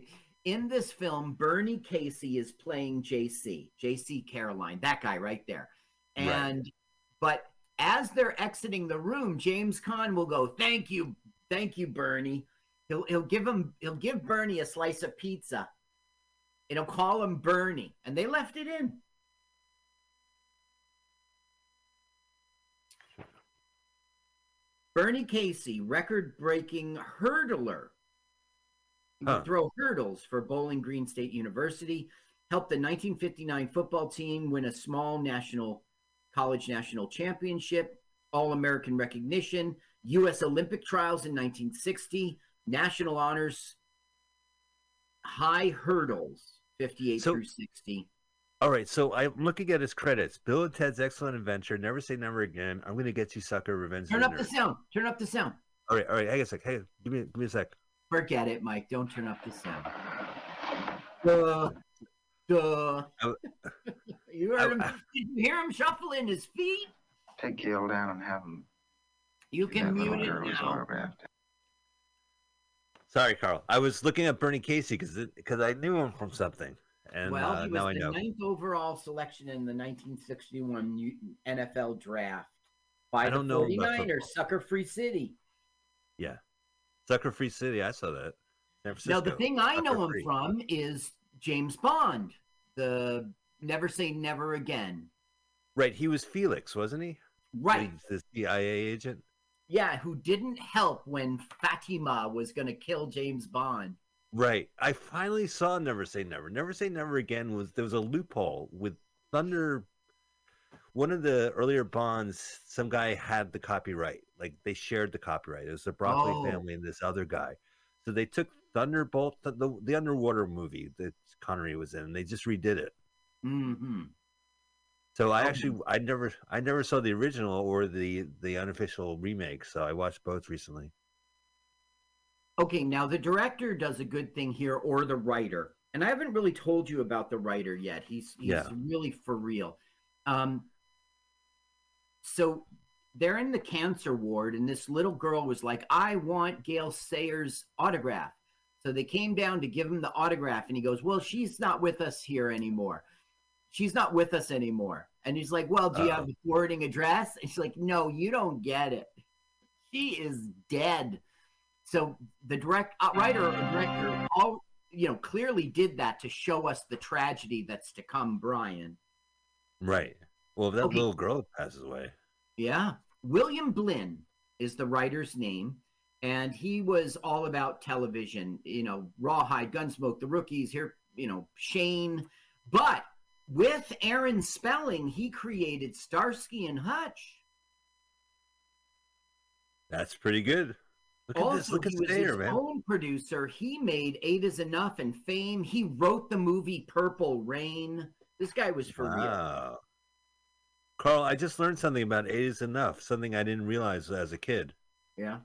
[SPEAKER 1] in this film, Bernie Casey is playing JC, JC Caroline, that guy right there.
[SPEAKER 2] Right.
[SPEAKER 1] And but as they're exiting the room, James Caan will go, "Thank you, thank you, Bernie." He'll he'll give him he'll give Bernie a slice of pizza. And he'll call him Bernie, and they left it in. Bernie Casey, record-breaking hurdler. He would
[SPEAKER 2] Huh.
[SPEAKER 1] throw hurdles for Bowling Green State University. Helped the 1959 football team win a small national college national championship. All American recognition, U.S. Olympic trials in 1960, national honors, high hurdles 58
[SPEAKER 2] So-
[SPEAKER 1] through 60.
[SPEAKER 2] All right, so I'm looking at his credits. Bill and Ted's Excellent Adventure, Never Say Never Again. I'm gonna get you, sucker. Revenge.
[SPEAKER 1] Turn up
[SPEAKER 2] the
[SPEAKER 1] the sound. Turn up the sound.
[SPEAKER 2] All right, all right. Hang on a sec. Hey, give me, give me a sec.
[SPEAKER 1] Forget it, Mike. Don't turn up the sound. Duh. Duh.
[SPEAKER 2] I-
[SPEAKER 1] you heard him.
[SPEAKER 2] I-
[SPEAKER 1] Did you hear him shuffling his feet?
[SPEAKER 6] Take Gil down and have him.
[SPEAKER 1] You can
[SPEAKER 6] little
[SPEAKER 1] mute it now.
[SPEAKER 2] Sorry, Carl. I was looking at Bernie Casey because because I knew him from something, and
[SPEAKER 1] well,
[SPEAKER 2] uh,
[SPEAKER 1] he was
[SPEAKER 2] now I
[SPEAKER 1] the
[SPEAKER 2] know.
[SPEAKER 1] ninth overall selection in the 1961 NFL draft by
[SPEAKER 2] I don't
[SPEAKER 1] the
[SPEAKER 2] know about
[SPEAKER 1] 49ers,
[SPEAKER 2] football.
[SPEAKER 1] Sucker Free City.
[SPEAKER 2] Yeah, Sucker Free City. I saw that.
[SPEAKER 1] Now, the thing I know him
[SPEAKER 2] Free.
[SPEAKER 1] from is James Bond, the Never Say Never Again.
[SPEAKER 2] Right, he was Felix, wasn't he?
[SPEAKER 1] Right.
[SPEAKER 2] The CIA agent.
[SPEAKER 1] Yeah, who didn't help when Fatima was going to kill James Bond.
[SPEAKER 2] Right. I finally saw Never Say Never. Never Say Never Again was there was a loophole with Thunder. One of the earlier Bonds, some guy had the copyright. Like they shared the copyright. It was the Broccoli
[SPEAKER 1] Oh.
[SPEAKER 2] family and this other guy. So they took Thunderball, the, the, the underwater movie that Connery was in, and they just redid it.
[SPEAKER 1] hmm
[SPEAKER 2] So I
[SPEAKER 1] Oh.
[SPEAKER 2] actually I never I never saw the original or the the unofficial remake. So I watched both recently.
[SPEAKER 1] Okay, now the director does a good thing here, or the writer. And I haven't really told you about the writer yet. He's he's
[SPEAKER 2] Yeah.
[SPEAKER 1] really for real. Um, so they're in the cancer ward, and this little girl was like, "I want Gale Sayers' autograph." So they came down to give him the autograph, and he goes, "Well, she's not with us here anymore. She's not with us anymore." And he's like, "Well, do you have
[SPEAKER 2] Uh-oh.
[SPEAKER 1] the forwarding address?" And she's like, "No, you don't get it. She is dead." So the direct uh, writer or director, all you know, clearly did that to show us the tragedy that's to come, Brian.
[SPEAKER 2] Right. Well, that
[SPEAKER 1] Okay.
[SPEAKER 2] little girl passes away.
[SPEAKER 1] Yeah. William Blinn is the writer's name, and he was all about television, you know, Rawhide, Gunsmoke, The Rookies, here, you know, Shane. But with Aaron Spelling, he created Starsky and Hutch.
[SPEAKER 2] That's pretty good. Look at
[SPEAKER 1] also,
[SPEAKER 2] this. Look at Stayer,
[SPEAKER 1] his
[SPEAKER 2] man.
[SPEAKER 1] own producer. He made Eight is Enough and Fame. He wrote the movie Purple Rain. This guy was for real.
[SPEAKER 2] Carl, I just learned something about Eight is Enough, something I didn't realize as a kid.
[SPEAKER 1] Yeah.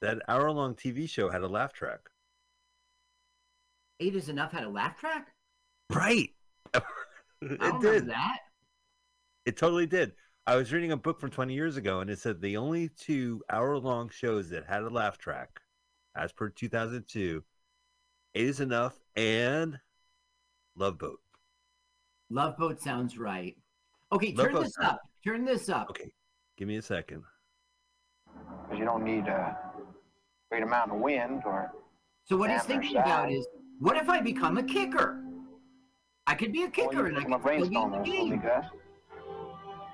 [SPEAKER 2] That hour long TV show had a laugh track.
[SPEAKER 1] Eight is Enough had a laugh track?
[SPEAKER 2] Right. It did.
[SPEAKER 1] that.
[SPEAKER 2] It totally did. I was reading a book from 20 years ago, and it said the only two hour long shows that had a laugh track, as per 2002, Eight is Enough and Love Boat.
[SPEAKER 1] Love Boat sounds right. Okay,
[SPEAKER 2] Love
[SPEAKER 1] turn
[SPEAKER 2] Boat
[SPEAKER 1] this
[SPEAKER 2] sounds-
[SPEAKER 1] up. Turn this up.
[SPEAKER 2] Okay, give me a second.
[SPEAKER 6] Because you don't need a great amount of wind or
[SPEAKER 1] So what he's thinking about is, what if I become a kicker? I could be a kicker and I could still be in the
[SPEAKER 6] on for me,
[SPEAKER 1] game.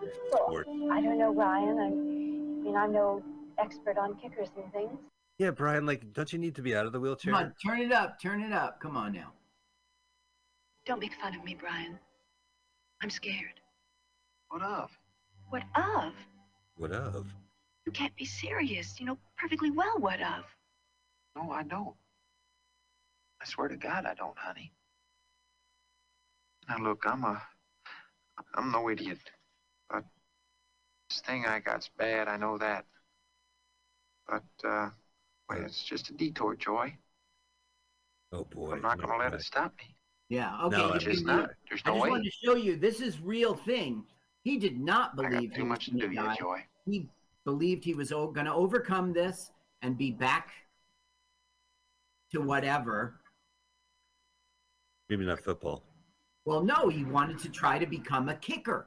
[SPEAKER 6] Gus.
[SPEAKER 2] Sport.
[SPEAKER 10] I don't know, Ryan. I mean, I'm no expert on kickers and things.
[SPEAKER 2] Yeah, Brian, like, don't you need to be out of the wheelchair?
[SPEAKER 1] Come on, turn it up. Turn it up. Come on now.
[SPEAKER 11] Don't make fun of me, Brian. I'm scared.
[SPEAKER 6] What of?
[SPEAKER 11] What of?
[SPEAKER 2] What of?
[SPEAKER 11] You can't be serious. You know perfectly well what of.
[SPEAKER 6] No, I don't. I swear to God, I don't, honey. Now look, I'm a, I'm no idiot, but this thing I got's bad. I know that. But uh, well, it's just a detour, Joy.
[SPEAKER 2] Oh boy.
[SPEAKER 6] I'm not gonna let it stop me.
[SPEAKER 1] Yeah. Okay.
[SPEAKER 2] No,
[SPEAKER 6] It's just
[SPEAKER 1] can do
[SPEAKER 6] not.
[SPEAKER 1] it.
[SPEAKER 6] There's
[SPEAKER 1] I just
[SPEAKER 6] way.
[SPEAKER 1] wanted to show you this is real thing. He did not
[SPEAKER 6] I
[SPEAKER 1] believe
[SPEAKER 6] got too much to do
[SPEAKER 1] gonna
[SPEAKER 6] yet,
[SPEAKER 1] die.
[SPEAKER 6] Joy.
[SPEAKER 1] He believed he was going to overcome this and be back to whatever.
[SPEAKER 2] Maybe not football.
[SPEAKER 1] Well, no, he wanted to try to become a kicker.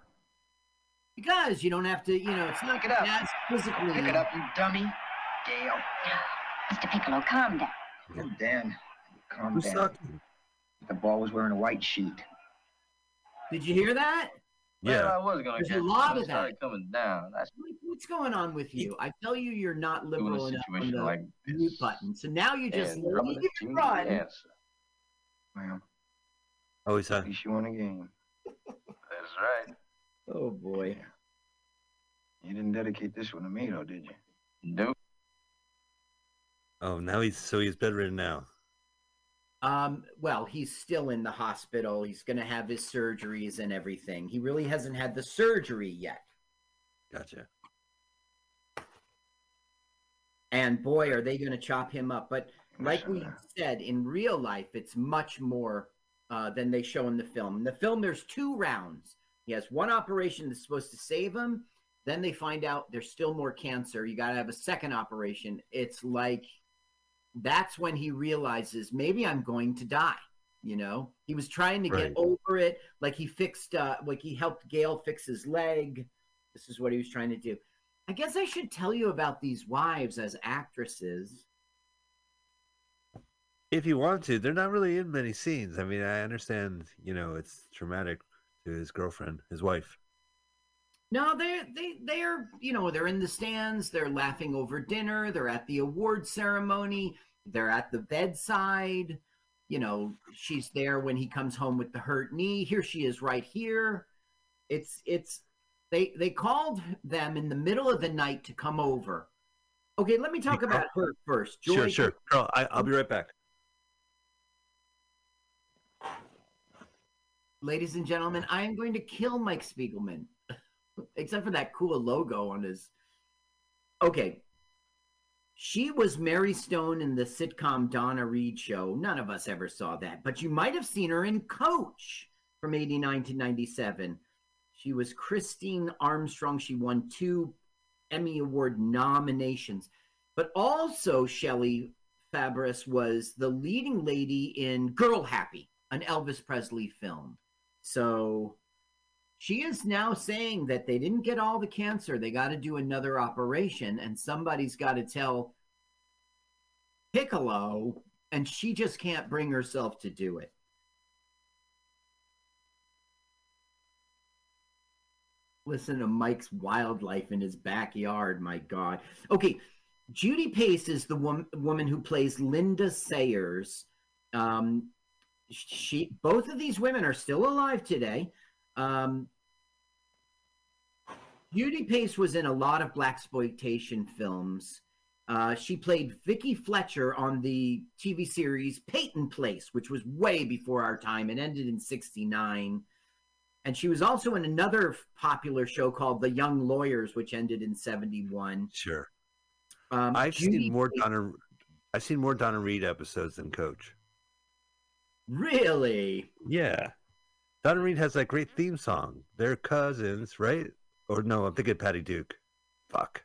[SPEAKER 1] Because you don't have to, you know, it's not
[SPEAKER 6] Pick it up.
[SPEAKER 1] as physically.
[SPEAKER 6] Pick it up, you dummy. Gale.
[SPEAKER 10] Mr. Piccolo, calm down.
[SPEAKER 6] Oh, Dan, calm
[SPEAKER 2] Who's
[SPEAKER 6] down.
[SPEAKER 2] talking?
[SPEAKER 6] The ball was wearing a white sheet.
[SPEAKER 1] Did you hear that?
[SPEAKER 2] Yeah.
[SPEAKER 9] Well, I was gonna
[SPEAKER 1] There's a lot of
[SPEAKER 9] it started
[SPEAKER 1] that.
[SPEAKER 9] coming down. That's
[SPEAKER 1] Like, What's going on with you? I tell you, you're not
[SPEAKER 9] doing a
[SPEAKER 1] liberal enough on
[SPEAKER 9] situation
[SPEAKER 1] the
[SPEAKER 9] like
[SPEAKER 1] mute
[SPEAKER 9] this.
[SPEAKER 1] button. So now you just leave
[SPEAKER 9] it
[SPEAKER 1] it run.
[SPEAKER 9] the answer.
[SPEAKER 6] Well,
[SPEAKER 2] Oh, he's
[SPEAKER 6] at
[SPEAKER 2] on.
[SPEAKER 6] least you won a game.
[SPEAKER 9] That's right.
[SPEAKER 1] Oh boy.
[SPEAKER 6] You didn't dedicate this one to me, though, did you?
[SPEAKER 3] Nope.
[SPEAKER 2] Oh, now he's so he's bedridden now.
[SPEAKER 1] Um, well, he's still in the hospital. He's going to have his surgeries and everything. He really hasn't had the surgery yet.
[SPEAKER 2] Gotcha.
[SPEAKER 1] And boy, are they going to chop him up. But like we said, in real life, it's much more uh, than they show in the film. In the film, there's two rounds. He has one operation that's supposed to save him. Then they find out there's still more cancer. You got to have a second operation. It's like that's when he realizes maybe I'm going to die. You know, he was trying to
[SPEAKER 2] Right.
[SPEAKER 1] get over it. Like he fixed, uh, like he helped Gale fix his leg. This is what he was trying to do. I guess I should tell you about these wives as actresses.
[SPEAKER 2] If you want to, they're not really in many scenes. I mean, I understand, you know, it's traumatic to his girlfriend, his wife.
[SPEAKER 1] No, they they they're you know they're in the stands. They're laughing over dinner. They're at the award ceremony. They're at the bedside. You know, she's there when he comes home with the hurt knee. Here she is, right here. It's it's they they called them in the middle of the night to come over. Okay, let me talk about her first.
[SPEAKER 2] Sure,
[SPEAKER 1] Joy-
[SPEAKER 2] sure. Carl, I, I'll be right back.
[SPEAKER 1] Ladies and gentlemen, I am going to kill Mike Spiegelman, except for that cool logo on his. Okay. She was Mary Stone in the sitcom Donna Reed show. None of us ever saw that, but you might have seen her in Coach from 89 to 97. She was Christine Armstrong. She won two Emmy Award nominations. But also, Shelley Fabares was the leading lady in Girl Happy, an Elvis Presley film. So she is now saying that they didn't get all the cancer. They got to do another operation, and somebody's got to tell Piccolo, and she just can't bring herself to do it. Listen to Mike's wildlife in his backyard. My God. Okay, Judy Pace is the wom- woman who plays Linda Sayers. Um, she both of these women are still alive today. Um, Judy Pace was in a lot of black exploitation films. Uh, she played Vicky Fletcher on the TV series Peyton Place, which was way before our time. It ended in '69, and she was also in another popular show called The Young Lawyers, which ended in '71.
[SPEAKER 2] Sure.
[SPEAKER 1] Um,
[SPEAKER 2] I've
[SPEAKER 1] Judy
[SPEAKER 2] seen more
[SPEAKER 1] Pace-
[SPEAKER 2] Donna. I've seen more Donna Reed episodes than Coach.
[SPEAKER 1] Really?
[SPEAKER 2] Yeah, Donna Reed has that great theme song. They're cousins, right? Or no, I'm thinking Patty Duke. Fuck.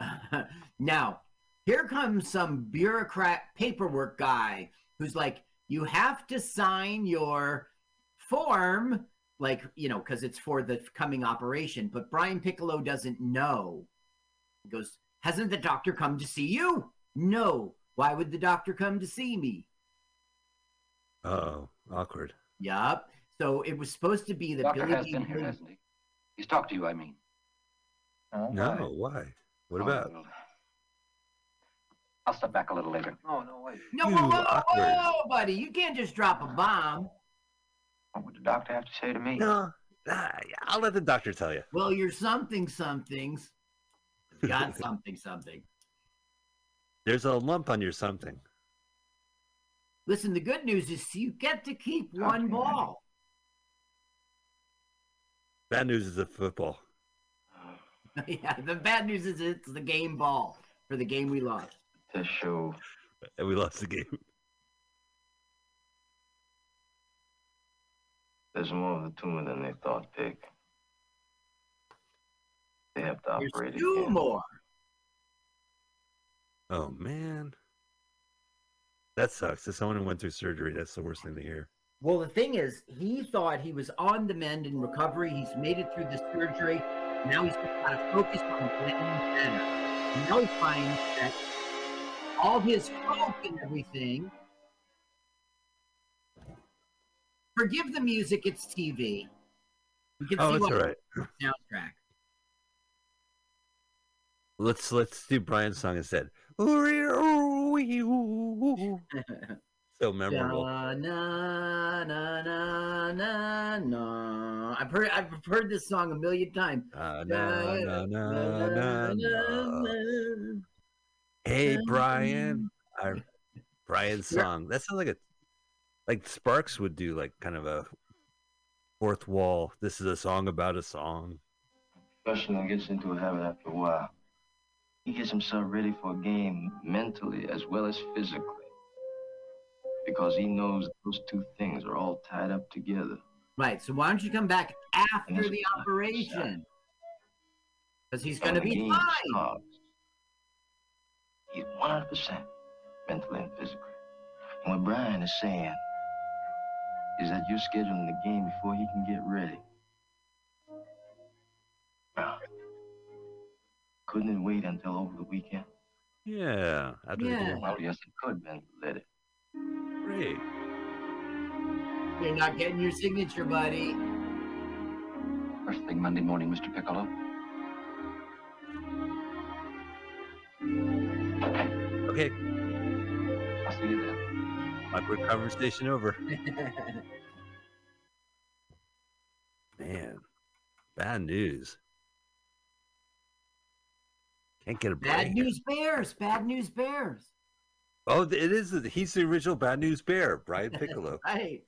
[SPEAKER 1] now, here comes some bureaucrat paperwork guy who's like, you have to sign your form, like, you know, because it's for the coming operation. But Brian Piccolo doesn't know. He goes, Hasn't the doctor come to see you? No. Why would the doctor come to see me?
[SPEAKER 2] Oh, awkward.
[SPEAKER 1] Yup. So it was supposed to be that
[SPEAKER 12] Doctor
[SPEAKER 1] Billy
[SPEAKER 12] has
[SPEAKER 1] Dee
[SPEAKER 12] been here, hasn't he? He's talked to you, I mean.
[SPEAKER 2] No, why? What
[SPEAKER 12] Oh,
[SPEAKER 2] about?
[SPEAKER 12] well, I'll step back a little later.
[SPEAKER 6] Oh, no, wait.
[SPEAKER 1] No,
[SPEAKER 2] You
[SPEAKER 1] whoa, whoa, whoa, buddy. You can't just drop a bomb.
[SPEAKER 6] What would the doctor have to say to me?
[SPEAKER 2] No, ah, I'll let the doctor tell you.
[SPEAKER 1] Well, you're something somethings. Got something something.
[SPEAKER 2] There's a lump on your something.
[SPEAKER 1] Listen, the good news is you get to keep one ball.
[SPEAKER 2] Bad news is the football.
[SPEAKER 1] yeah, the bad news is it's the game ball for the game we lost.
[SPEAKER 6] This show.
[SPEAKER 2] And we lost the game.
[SPEAKER 6] There's more of the tumor than they thought, Dick. They have to
[SPEAKER 1] There's
[SPEAKER 6] operate
[SPEAKER 1] two
[SPEAKER 6] again.
[SPEAKER 1] more.
[SPEAKER 2] Oh man, that sucks. As someone who went through surgery, that's the worst thing to hear.
[SPEAKER 1] Well, the thing is, he thought he was on the mend in recovery. He's made it through the surgery. Now he's got to focus on getting better. And now he finds that all his hope and everything. Forgive the music; it's TV. You can
[SPEAKER 2] Oh,
[SPEAKER 1] see what
[SPEAKER 2] all right.
[SPEAKER 1] soundtrack.
[SPEAKER 2] Let's let's do Brian's song instead. Sorry, so memorable.
[SPEAKER 1] Na, na, na, na, na, na. I've heard I've heard this song a million times.
[SPEAKER 2] Uh, na, na, na, na, na. Hey Brian, our Brian's song. That sounds like a like Sparks would do, like kind of a fourth wall. This is a song about a song.
[SPEAKER 9] Professional gets into a habit after a while. He gets himself ready for a game mentally as well as physically. Because he knows those two things are all tied up together.
[SPEAKER 1] Right. So why don't you come back after the operation? Because he's going to be fine.
[SPEAKER 9] He's 100% mentally and physically. And what Brian is saying is that you're scheduling the game before he can get ready. Couldn't it wait until over the weekend?
[SPEAKER 2] Yeah, after the
[SPEAKER 1] Yeah.
[SPEAKER 2] game.
[SPEAKER 9] Well, yes, it could, Ben. Let it.
[SPEAKER 2] Great.
[SPEAKER 1] You're not getting your signature, buddy.
[SPEAKER 12] First thing Monday morning, Mr. Piccolo.
[SPEAKER 2] Okay,
[SPEAKER 12] I'll see you then.
[SPEAKER 2] awkward conversation over. Man, bad news. Can't get a break.
[SPEAKER 1] Bad news bears. Bad news bears.
[SPEAKER 2] Oh, it is. He's the original Bad News Bear, Brian Piccolo.
[SPEAKER 1] Right.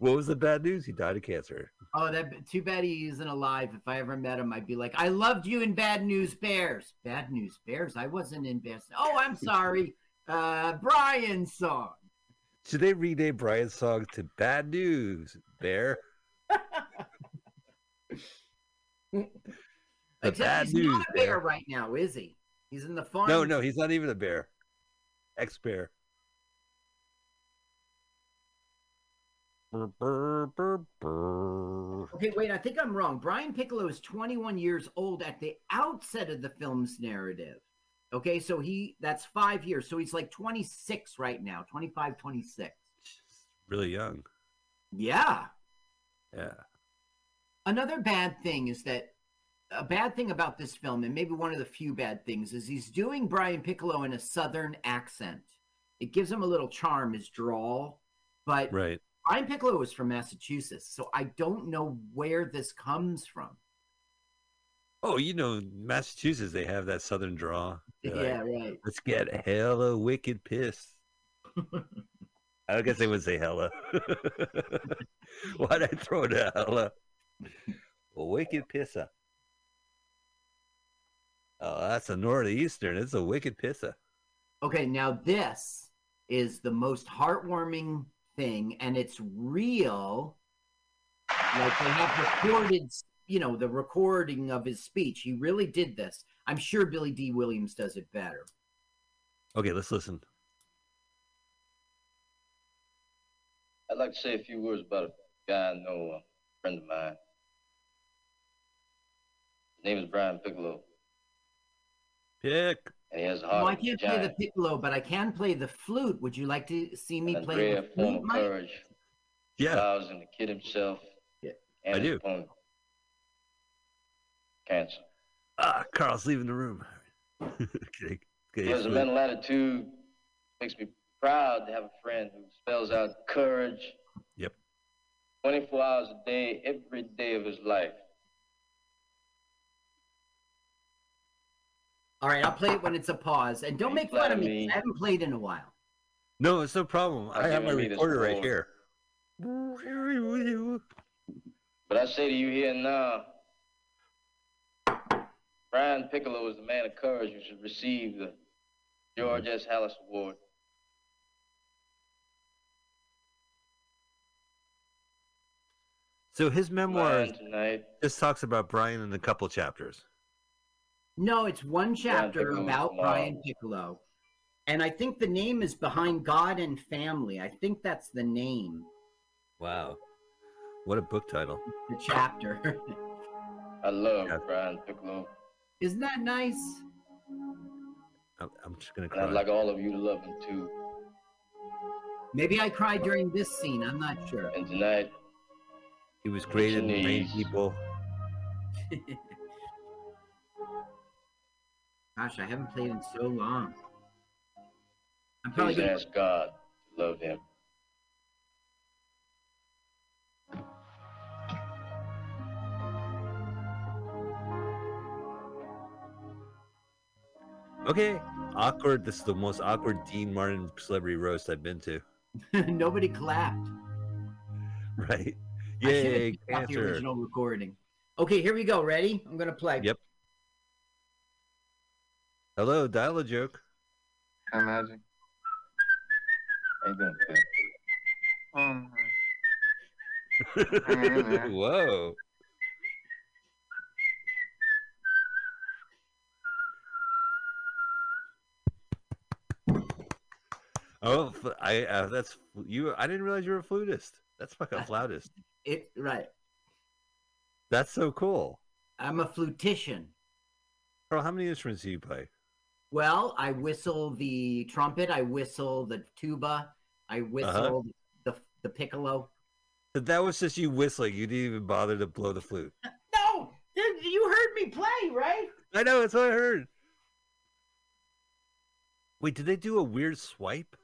[SPEAKER 2] what was the bad news? He died of cancer.
[SPEAKER 1] Oh, that too bad he isn't alive. If I ever met him, I'd be like, I loved you in Bad News Bears. Bad News Bears? I wasn't in Best. Oh, I'm sorry. Uh, Brian's song.
[SPEAKER 2] Should they rename Brian's song to Bad News Bear? the
[SPEAKER 1] Except
[SPEAKER 2] Bad
[SPEAKER 1] he's
[SPEAKER 2] News
[SPEAKER 1] not a bear
[SPEAKER 2] Bear.
[SPEAKER 1] right now, is he? He's in the farm.
[SPEAKER 2] No, no, he's not even a bear. Ex bear.
[SPEAKER 1] Okay, wait, I think I'm wrong. Brian Piccolo is 21 years old at the outset of the film's narrative. Okay, so he that's five years. So he's like 26 right now, 25, 26.
[SPEAKER 2] Really young.
[SPEAKER 1] Yeah.
[SPEAKER 2] Yeah.
[SPEAKER 1] Another bad thing is that a bad thing about this film, and maybe one of the few bad things, is he's doing Brian Piccolo in a southern accent. It gives him a little charm, his drawl. But
[SPEAKER 2] Right.
[SPEAKER 1] Brian Piccolo is from Massachusetts, so I don't know where this comes from.
[SPEAKER 2] Oh, you know, Massachusetts, they have that southern draw. They're like,
[SPEAKER 1] Yeah, right.
[SPEAKER 2] Let's get hella wicked pissed. I guess they would say hella. Why'd I throw it a hella? Wicked pisser. Oh, that's a northeastern. It's a wicked pizza.
[SPEAKER 1] Okay, now this is the most heartwarming thing, and it's real. Like they have recorded, you know, the recording of his speech. He really did this. I'm sure Billy Dee Williams does it better.
[SPEAKER 2] Okay, let's listen.
[SPEAKER 9] I'd like to say a few words about a guy I know, a friend of mine. His name is Brian Piccolo,
[SPEAKER 2] Pick.
[SPEAKER 9] and he has a
[SPEAKER 1] Well,
[SPEAKER 9] heart
[SPEAKER 1] I can't play the piccolo, but I can play the flute. Would you like to see me
[SPEAKER 9] and
[SPEAKER 1] play the flute,
[SPEAKER 9] of
[SPEAKER 1] Mike?
[SPEAKER 9] courage.
[SPEAKER 2] Yeah.
[SPEAKER 9] Vows in the kid himself.
[SPEAKER 1] Yeah.
[SPEAKER 9] And
[SPEAKER 2] I do.
[SPEAKER 9] opponent. Cancer.
[SPEAKER 2] Ah, Carl's leaving the room. okay,
[SPEAKER 9] He
[SPEAKER 2] okay,
[SPEAKER 9] has a mental attitude. Makes me proud to have a friend who spells out courage.
[SPEAKER 2] Yep.
[SPEAKER 9] 24 hours a day, every day of his life.
[SPEAKER 1] All right, I'll play it when it's a pause, and don't make fun of me. I haven't played in a while.
[SPEAKER 2] No, it's no problem.
[SPEAKER 9] I'll
[SPEAKER 2] I have
[SPEAKER 9] give
[SPEAKER 2] my
[SPEAKER 9] him me this
[SPEAKER 2] recorder right here.
[SPEAKER 9] But I say to you here now, Brian Piccolo is the man of courage who should receive the George S. Halas Award.
[SPEAKER 2] So his memoir
[SPEAKER 9] Mine tonight.
[SPEAKER 2] just talks about Brian in a couple chapters.
[SPEAKER 1] No, it's one chapter
[SPEAKER 9] Piccolo
[SPEAKER 1] about
[SPEAKER 9] tomorrow.
[SPEAKER 1] Uh, Brian Piccolo. And I think the name is Behind God and Family. I think that's the name,
[SPEAKER 2] Wow. What a book title.
[SPEAKER 1] the chapter.
[SPEAKER 9] I love
[SPEAKER 2] Yeah.
[SPEAKER 9] Brian Piccolo,
[SPEAKER 1] Isn't that nice?
[SPEAKER 2] I'm, I'm just going to
[SPEAKER 9] and I'd like all of you to love him too.
[SPEAKER 1] Maybe I cried during this scene. I'm not sure.
[SPEAKER 9] And tonight,
[SPEAKER 2] He was created in
[SPEAKER 9] your
[SPEAKER 2] train
[SPEAKER 9] knees.
[SPEAKER 2] people.
[SPEAKER 1] Gosh, I haven't played in so long. I'm probably
[SPEAKER 9] please
[SPEAKER 1] gonna.
[SPEAKER 9] ask God to love him.
[SPEAKER 2] Okay, awkward. This is the most awkward Dean Martin celebrity roast I've been to.
[SPEAKER 1] Nobody clapped.
[SPEAKER 2] Right?
[SPEAKER 1] I should have
[SPEAKER 2] Yay,
[SPEAKER 1] picked out the original recording. Okay, here we go. Ready? I'm gonna play.
[SPEAKER 2] Yep. Hello, dial a joke.
[SPEAKER 6] Hi, Magic.
[SPEAKER 9] How you doing, kid?
[SPEAKER 6] Um, Hang.
[SPEAKER 2] Whoa. Oh, f- I uh, that's you. I didn't realize you were a flutist. That's fucking flautist.
[SPEAKER 1] It right.
[SPEAKER 2] That's so cool.
[SPEAKER 1] I'm a flutician.
[SPEAKER 2] Carl, how many instruments do you play?
[SPEAKER 1] Well, I whistle the trumpet. I whistle the tuba. I whistle the the piccolo.
[SPEAKER 2] So that was just you whistling. You didn't even bother to blow the flute.
[SPEAKER 1] No, you heard me play, right?
[SPEAKER 2] I know. That's what I heard. Wait, did they do a weird swipe?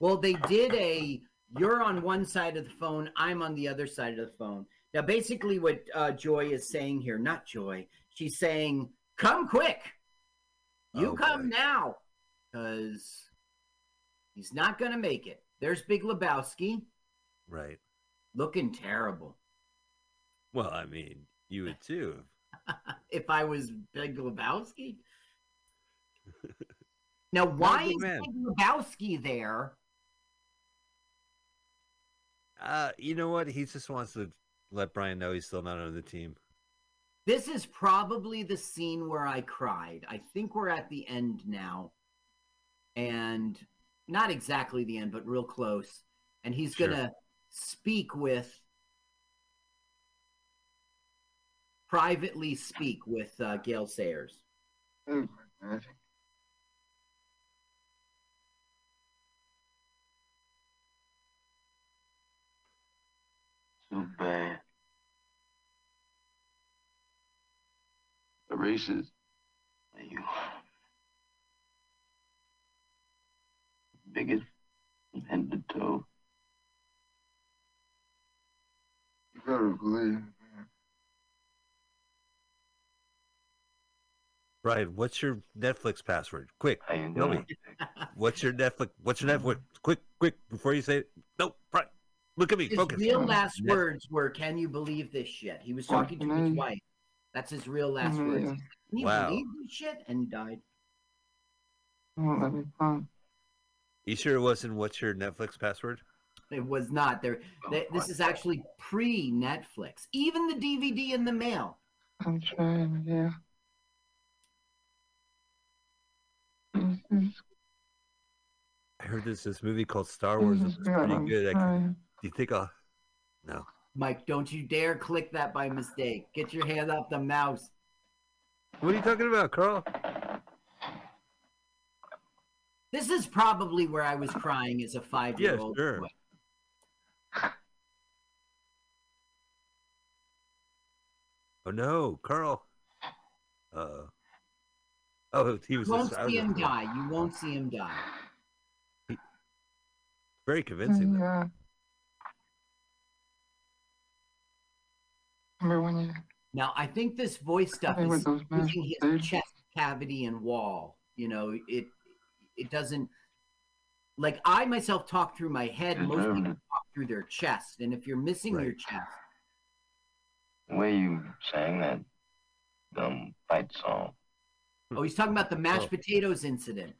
[SPEAKER 1] Well, they did a. You're on one side of the phone. I'm on the other side of the phone. Now, basically, what uh, Joy is saying here, not Joy, she's saying, "Come quick, you
[SPEAKER 2] Oh,
[SPEAKER 1] come now, because he's not going to make it." There's Big Lebowski,
[SPEAKER 2] Right.
[SPEAKER 1] looking terrible.
[SPEAKER 2] Well, I mean, you would too.
[SPEAKER 1] if I was Big Lebowski. Now, why is
[SPEAKER 2] man.
[SPEAKER 1] Big Lebowski there?
[SPEAKER 2] Uh, you know what? He just wants to let Brian know he's still not on the team.
[SPEAKER 1] This is probably the scene where I cried. I think we're at the end now. And not exactly the end, but real close. And he's
[SPEAKER 2] Sure.
[SPEAKER 1] going to speak with, privately speak with uh, Gale Sayers.
[SPEAKER 6] Hey,
[SPEAKER 9] Too bad.
[SPEAKER 6] The races.
[SPEAKER 9] You. Biggest from head to toe.
[SPEAKER 6] You better believe.
[SPEAKER 2] Brian, what's your Netflix password? Quick,
[SPEAKER 9] How
[SPEAKER 2] tell me. What's your Netflix? What's your Netflix? Quick, quick, before you say it. No, Brian, look at me.
[SPEAKER 1] His
[SPEAKER 2] Focus.
[SPEAKER 1] real last
[SPEAKER 2] Net-
[SPEAKER 1] words were, "Can you believe this shit?" He was talking to his wife. That's his real last
[SPEAKER 6] Mm,
[SPEAKER 1] words.
[SPEAKER 6] yeah.
[SPEAKER 1] Can you
[SPEAKER 2] Wow.
[SPEAKER 1] believe this shit? And he died.
[SPEAKER 6] Won't let me fun.
[SPEAKER 2] You sure it wasn't? What's your Netflix password?
[SPEAKER 1] It was not there. th- This is actually pre-Netflix. Even the DVD in the mail.
[SPEAKER 6] I'm trying, yeah. This is-
[SPEAKER 2] I heard there's this movie called Star Wars. It's pretty good. I can, do you think I'll? No.
[SPEAKER 1] Mike, don't you dare click that by mistake. Get your hand off the mouse.
[SPEAKER 2] What are you talking about, Carl?
[SPEAKER 1] This is probably where I was crying as a five-year-old.
[SPEAKER 2] sure.
[SPEAKER 1] boy.
[SPEAKER 2] Oh no, Carl. Uh. Oh, he was.
[SPEAKER 1] You won't
[SPEAKER 2] just-
[SPEAKER 1] see him die. You won't see him die.
[SPEAKER 2] Very convincing. though.
[SPEAKER 6] Yeah. Remember when you
[SPEAKER 1] Now, I think this voice stuff is
[SPEAKER 6] those
[SPEAKER 1] using his
[SPEAKER 6] potatoes?
[SPEAKER 1] chest cavity and wall. You know, it it doesn't like I myself talk through my head. Most
[SPEAKER 9] Mhm.
[SPEAKER 1] people talk through their chest, and if you're missing your chest,
[SPEAKER 9] The way you sang that dumb fight song.
[SPEAKER 1] oh, he's talking about the mashed
[SPEAKER 2] Oh.
[SPEAKER 1] potatoes incident.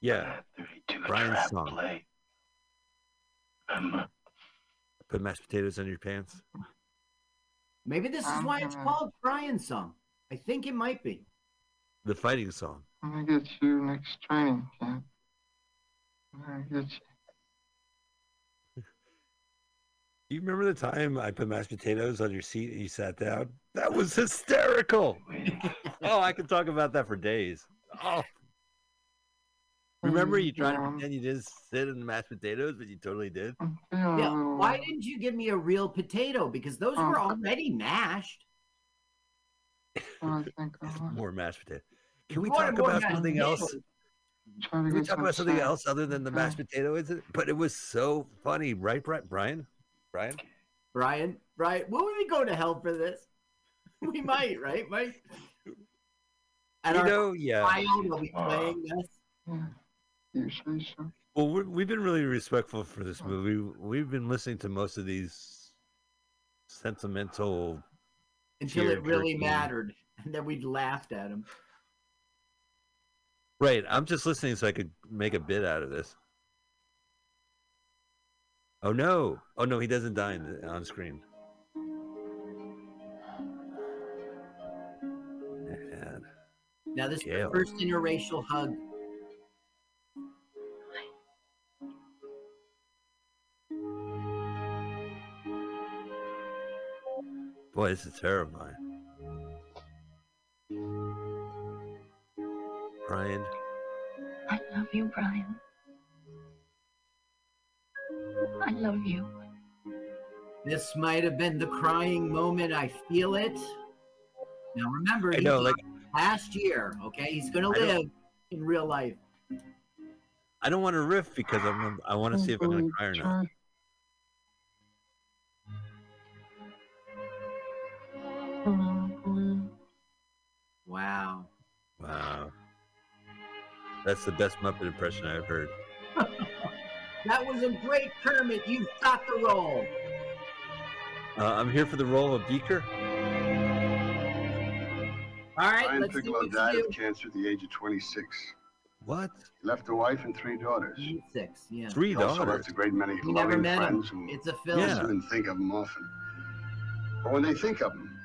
[SPEAKER 2] Yeah,
[SPEAKER 9] 32
[SPEAKER 2] Brian's
[SPEAKER 9] trap
[SPEAKER 2] song.
[SPEAKER 9] play. Remember?
[SPEAKER 2] Put mashed potatoes on your pants.
[SPEAKER 1] Maybe this is why it's
[SPEAKER 6] uh-huh.
[SPEAKER 1] called Brian's song. I think it might be.
[SPEAKER 2] The fighting song.
[SPEAKER 6] I'm gonna get you next training camp. I'm gonna get you.
[SPEAKER 2] Do you remember the time I put mashed potatoes on your seat and you sat down? That was hysterical. oh, I could talk about that for days. Oh, remember you tried to pretend you didn't sit in the mashed potatoes, but you totally did.
[SPEAKER 1] Yeah.
[SPEAKER 6] a.
[SPEAKER 1] Why didn't you give me a real potato? Because those were
[SPEAKER 6] Oh.
[SPEAKER 1] already mashed.
[SPEAKER 6] I think I
[SPEAKER 2] More mashed potatoes. Can we talk about something else? Can we talk about something else other than the mashed potato? Is it? But it was so funny, right, Brian? Brian?
[SPEAKER 1] Brian? Brian? Brian, will we go to hell for this? We might, right, Mike?
[SPEAKER 2] At you know, yeah.
[SPEAKER 1] Child, will be playing this.
[SPEAKER 4] You say so?
[SPEAKER 2] Well, we have been really respectful for this movie. We've been listening to most of these sentimental
[SPEAKER 1] until it really mattered, and then we'd laughed at him.
[SPEAKER 2] Right. I'm just listening so I could make a bit out of this. Oh no! Oh no, he doesn't die on screen.
[SPEAKER 1] Man. Now this Gale. is the first interracial hug.
[SPEAKER 2] Boy, this is terrifying. Brian.
[SPEAKER 11] I love you, Brian. I love you.
[SPEAKER 1] This might have been the crying moment. I feel it. Now remember, I know, like last year. Okay, he's gonna live in real life.
[SPEAKER 2] I don't want to riff because I'm. I want to see if I'm gonna cry or not.
[SPEAKER 1] Wow.
[SPEAKER 2] Wow. That's the best Muppet impression I've heard.
[SPEAKER 1] that was a great Kermit. You've got the role.
[SPEAKER 2] Uh, I'm here for the role of Beaker.
[SPEAKER 1] All right,
[SPEAKER 4] Brian Piccolo died of cancer at the age of 26.
[SPEAKER 2] What?
[SPEAKER 4] He left a wife and three daughters.
[SPEAKER 1] Six, yeah.
[SPEAKER 2] Three
[SPEAKER 4] he
[SPEAKER 2] daughters.
[SPEAKER 4] Also left a great many
[SPEAKER 1] you
[SPEAKER 4] loving
[SPEAKER 1] friends
[SPEAKER 4] him.
[SPEAKER 1] who it's a film.
[SPEAKER 4] Yeah. even think of him often. But when they think of him,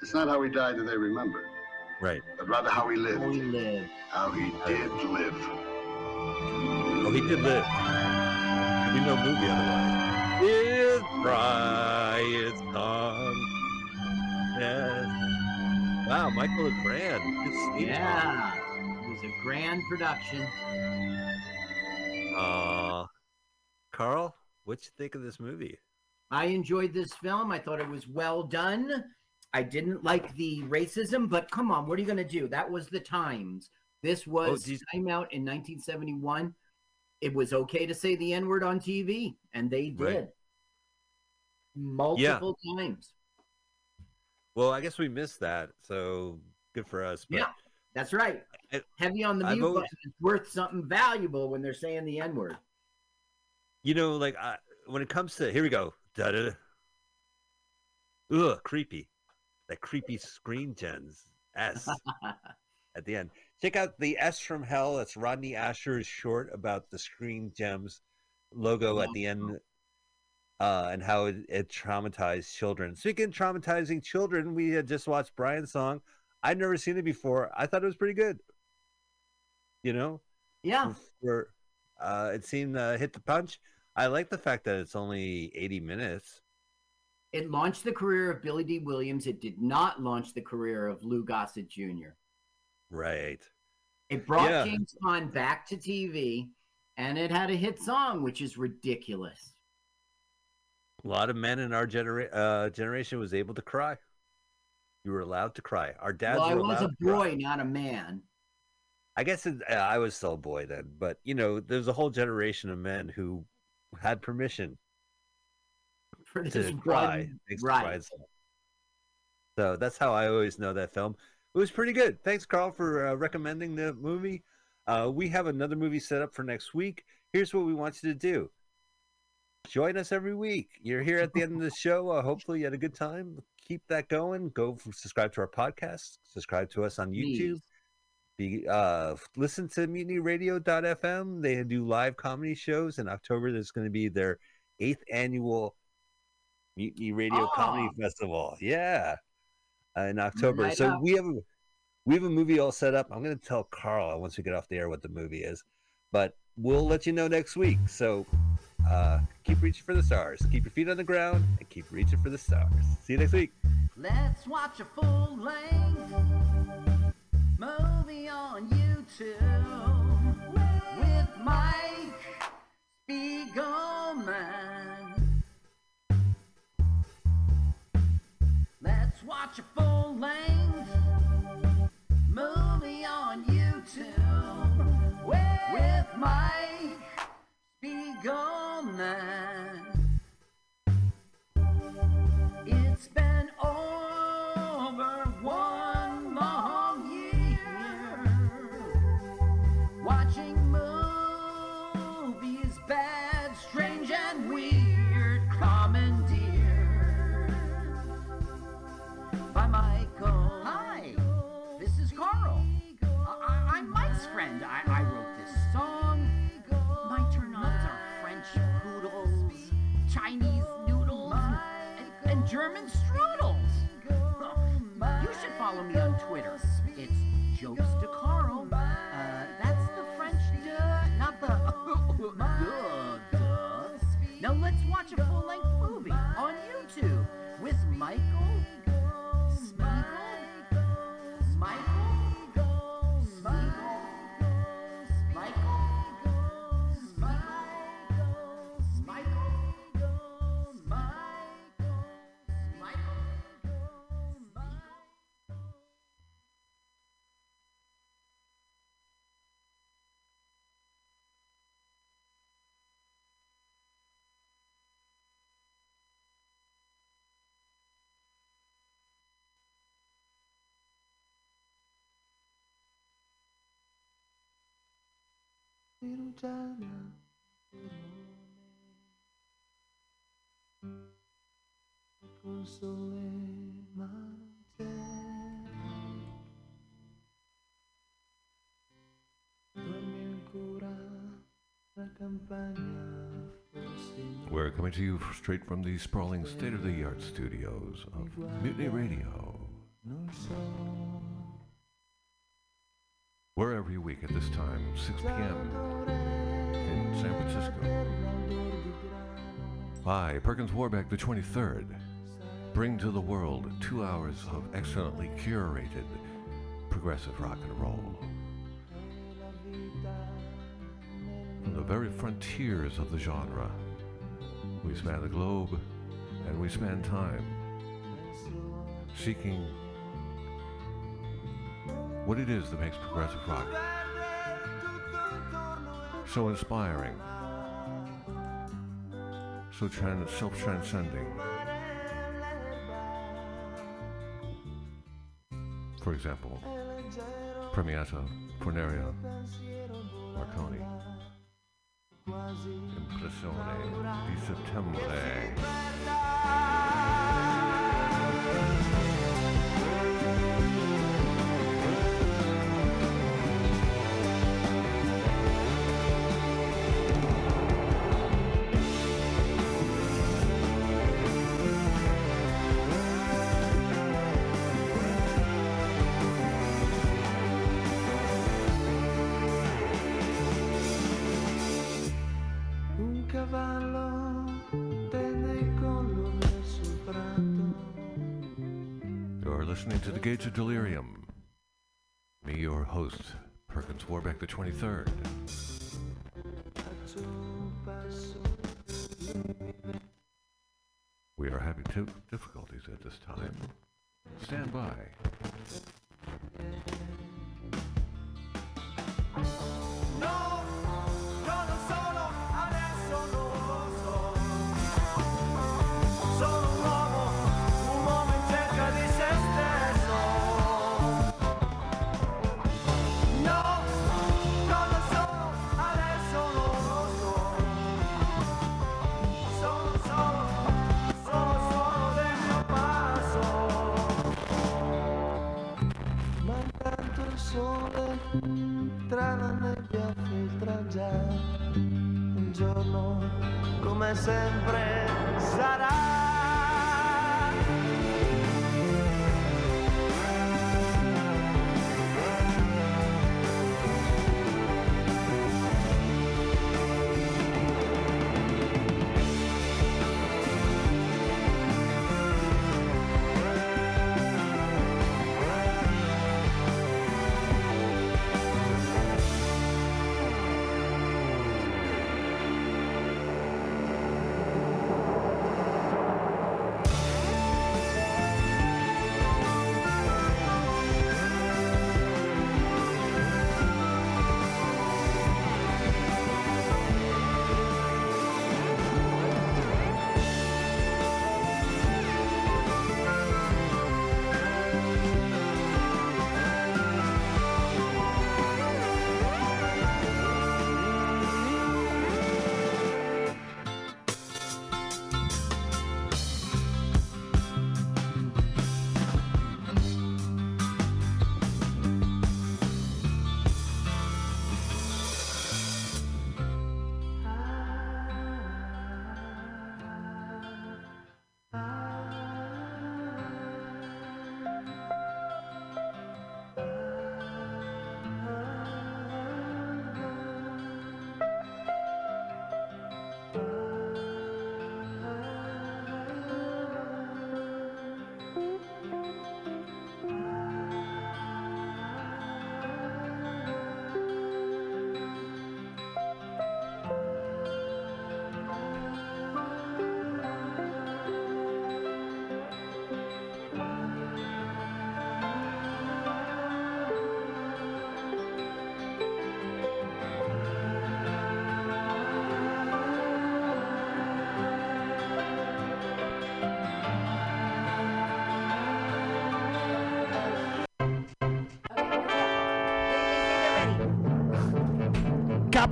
[SPEAKER 4] it's not how he died that they remember.
[SPEAKER 2] Right.
[SPEAKER 4] But rather how he lived.
[SPEAKER 1] How he lived.
[SPEAKER 4] How he did live.
[SPEAKER 2] Oh, he did live. There'd be no movie otherwise. It's Brian's gone. Yes. Wow, Michael LeGrand.
[SPEAKER 1] Yeah. It was a grand production.
[SPEAKER 2] Uh, Carl, what you think of this movie?
[SPEAKER 1] I enjoyed this film. I thought it was well done. I didn't like the racism, but come on, what are you going to do? That was the times. This oh, was oh, time out in 1971. It was okay to say the N word on TV, and they did right. multiple yeah. times.
[SPEAKER 2] Well, I guess we missed that, so good for us.
[SPEAKER 1] But yeah, that's right. I, Heavy on the mute always, button is worth something valuable when they're saying the N word.
[SPEAKER 2] You know, like I, when it comes to here we go, da da. Ugh, creepy that creepy Screen Gems S at the end. Check out the S from Hell. That's Rodney Ascher's short about the Screen Gems logo at the end uh, and how it, it, traumatized children. Speaking of traumatizing children, we had just watched Brian's song. I'd never seen it before. I thought it was pretty good. You know?
[SPEAKER 1] Yeah.
[SPEAKER 2] For, uh, it seemed uh, hit the punch. I like the fact that it's only 80 minutes.
[SPEAKER 1] It launched the career of Billy Dee Williams. It did not launch the career of Lou Gossett Jr.
[SPEAKER 2] Right.
[SPEAKER 1] It brought yeah. James Caan back to TV, and it had a hit song, which is ridiculous.
[SPEAKER 2] A lot of men in our genera- uh, generation was able to cry. You were allowed to cry. Our dads.
[SPEAKER 1] Well, I
[SPEAKER 2] was
[SPEAKER 1] a boy, not a man.
[SPEAKER 2] I guess it, uh, I was still a boy then, but you know, there's a whole generation of men who had permission
[SPEAKER 1] for this cry. Right.
[SPEAKER 2] So that's how I always know that film. It was pretty good. Thanks, Carl, for uh, recommending the movie. Uh, we have another movie set up for next week. Here's what we want you to do. Join us every week. You're here at the end of the show. Uh, hopefully, you had a good time. Keep that going. Go subscribe to our podcast. Subscribe to us on YouTube. Be, uh, listen to MutinyRadio.fm. They do live comedy shows. In October, there's going to be their eighth annual Mutiny Radio oh. Comedy Festival. Yeah, uh, in October. so up. we have a, we have a movie all set up. I'm going to tell Carl once we get off the air what the movie is, but we'll let you know next week. So uh, keep reaching for the stars. Keep your feet on the ground and keep reaching for the stars. See you next week.
[SPEAKER 1] Let's watch a full length movie on YouTube with Mike Spiegelman. Watch a full length movie on YouTube. With, Mike Spiegelman. German strudels. You should follow me on Twitter. It's jokes
[SPEAKER 13] We're coming to you straight from the sprawling state of the art studios of Mutiny Radio. Week at this time, 6 p.m. in San Francisco. I, Perkins Warbeck, the 23rd, bring to the world two hours of excellently curated progressive rock and roll. From the very frontiers of the genre, we span the globe and we span time, seeking what it is that makes progressive rock so inspiring, so tran- self transcending. For example, Premiata, Forneria, Marconi. Impressione di settembre. Gates of Delirium. Me, your host, Perkins Warbeck the 23rd.
[SPEAKER 14] Faccio un passo.
[SPEAKER 13] We are having two difficulties at this time. Stand by.
[SPEAKER 14] Come sempre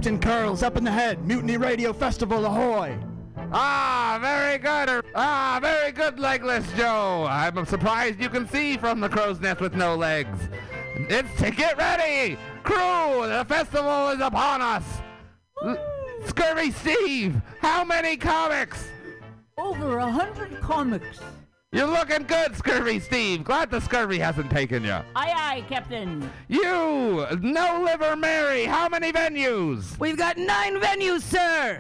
[SPEAKER 15] Captain Curls up in the head. Mutiny Radio Festival, ahoy!
[SPEAKER 16] Ah, very good. Ah, very good, Legless Joe. I'm surprised you can see from the crow's nest with no legs. It's to get ready, crew. The festival is upon us. L- Scurvy Steve, how many comics?
[SPEAKER 17] Over a hundred comics.
[SPEAKER 16] You're looking good, Scurvy Steve. Glad the scurvy hasn't taken you.
[SPEAKER 17] Aye, aye, Captain.
[SPEAKER 16] You, No Liver Mary, how many venues?
[SPEAKER 17] We've got nine venues, sir.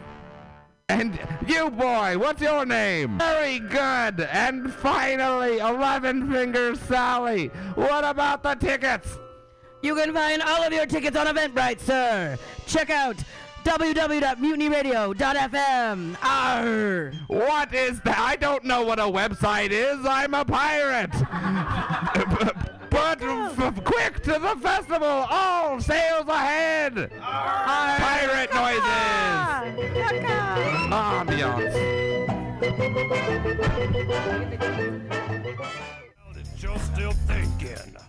[SPEAKER 16] And you, boy, what's your name? Very good. And finally, Eleven Fingers Sally. What about the tickets?
[SPEAKER 17] You can find all of your tickets on Eventbrite, sir. Check out www.mutinyradio.fm. Arr.
[SPEAKER 16] What is that? I don't know what a website is. I'm a pirate. but f- quick to the festival. All sails ahead. Pirate noises.
[SPEAKER 13] that you're still thinking.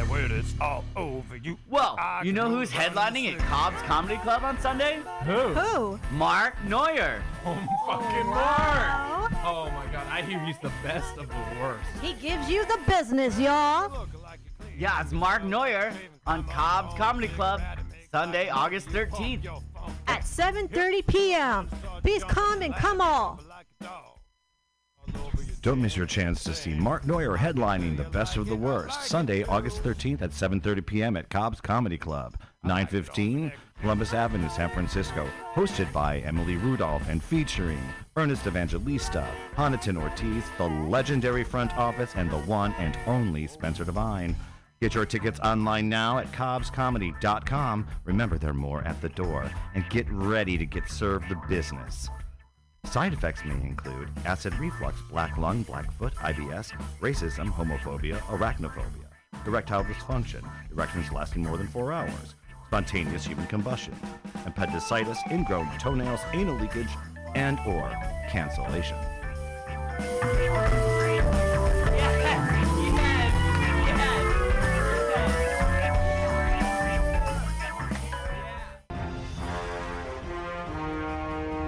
[SPEAKER 13] And when it's all over, you.
[SPEAKER 18] Well,
[SPEAKER 13] I
[SPEAKER 18] you know who's headlining at Cobb's Comedy Club on Sunday?
[SPEAKER 13] Who?
[SPEAKER 19] Who?
[SPEAKER 18] Mark Neuer.
[SPEAKER 13] Oh, oh fucking Mark! Oh my god, I hear he's the best of the worst.
[SPEAKER 19] He gives you the business, y'all.
[SPEAKER 18] Yeah, it's Mark Neuer on Cobb's Comedy Club, Sunday, August 13th.
[SPEAKER 19] At 7:30 p.m. Please come and come all.
[SPEAKER 20] Don't miss your chance to see Mark Neuer headlining The Best of the Worst, Sunday, August 13th at 7.30 p.m. at Cobb's Comedy Club, 915 Columbus Avenue, San Francisco, hosted by Emily Rudolph and featuring Ernest Evangelista, Honiton Ortiz, the legendary front office, and the one and only Spencer Devine. Get your tickets online now at cobbscomedy.com. Remember, there are more at the door. And get ready to get served the business. Side effects may include acid reflux, black lung, blackfoot, IBS, racism, homophobia, arachnophobia, erectile dysfunction, erections lasting more than four hours, spontaneous human combustion, appendicitis, ingrown toenails, anal leakage, and or cancellation.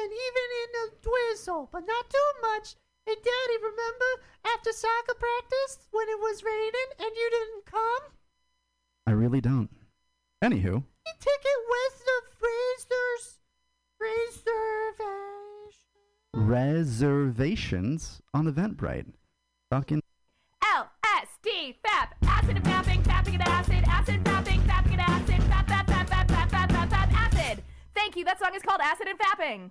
[SPEAKER 14] and even in a drizzle, but not too much. Hey, Daddy, remember after soccer practice when it was raining and you didn't come?
[SPEAKER 21] I really don't. Anywho,
[SPEAKER 14] The ticket was the freezers. Reservation.
[SPEAKER 21] reservations on Eventbrite. Fucking
[SPEAKER 22] LSD, FAP, acid and fapping, fapping and acid, acid, fapping, fapping and acid, fap, fap, fap, fap, fap, fap, fap, fap, acid. Thank you. That song is called Acid and Fapping.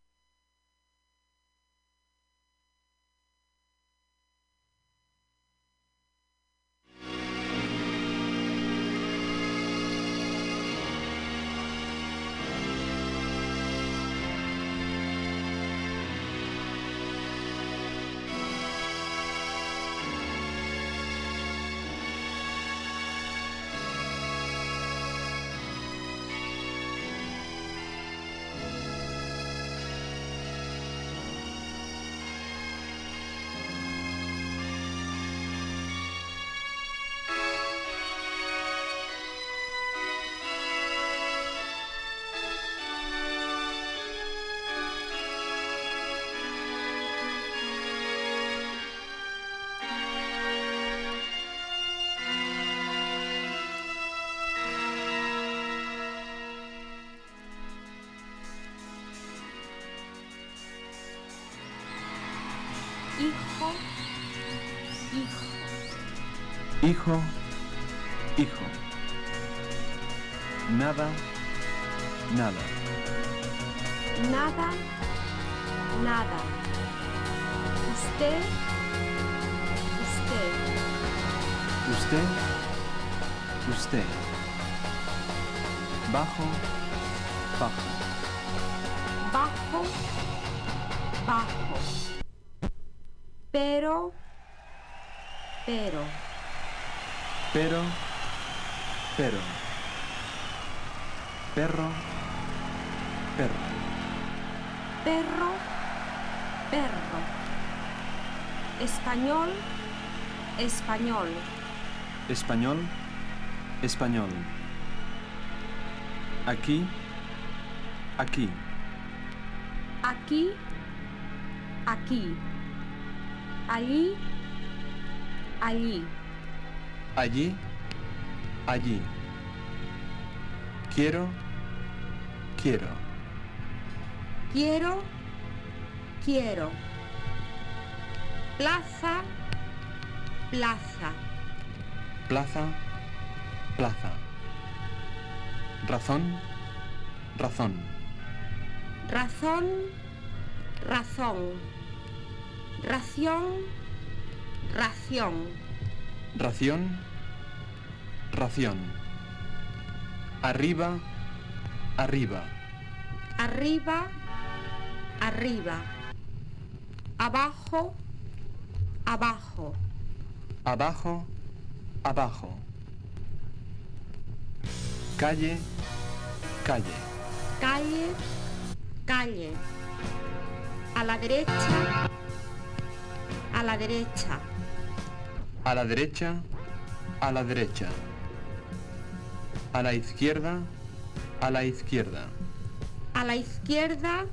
[SPEAKER 23] Hijo, hijo.
[SPEAKER 24] Nada, nada.
[SPEAKER 23] nada, nada. Usted, usted,
[SPEAKER 24] Usted, usted. Bajo, bajo.
[SPEAKER 23] bajo, bajo. Pero, pero,
[SPEAKER 24] Pero, pero. Perro, perro.
[SPEAKER 23] perro, perro. Español, español.
[SPEAKER 24] Español, español. Aquí, aquí.
[SPEAKER 23] Aquí, aquí. Allí, allí.
[SPEAKER 24] Allí, allí. Quiero, quiero.
[SPEAKER 23] Quiero, quiero. Plaza, plaza.
[SPEAKER 24] Plaza, plaza. Razón, razón.
[SPEAKER 23] Razón, razón. Ración, ración.
[SPEAKER 24] Ración, ración. Arriba, arriba.
[SPEAKER 23] Arriba, arriba. Abajo, abajo.
[SPEAKER 24] Abajo, abajo. Calle, calle.
[SPEAKER 23] Calle, calle. A la derecha, a la derecha.
[SPEAKER 24] A la derecha, a la derecha. A la izquierda, a la izquierda.
[SPEAKER 23] A la izquierda,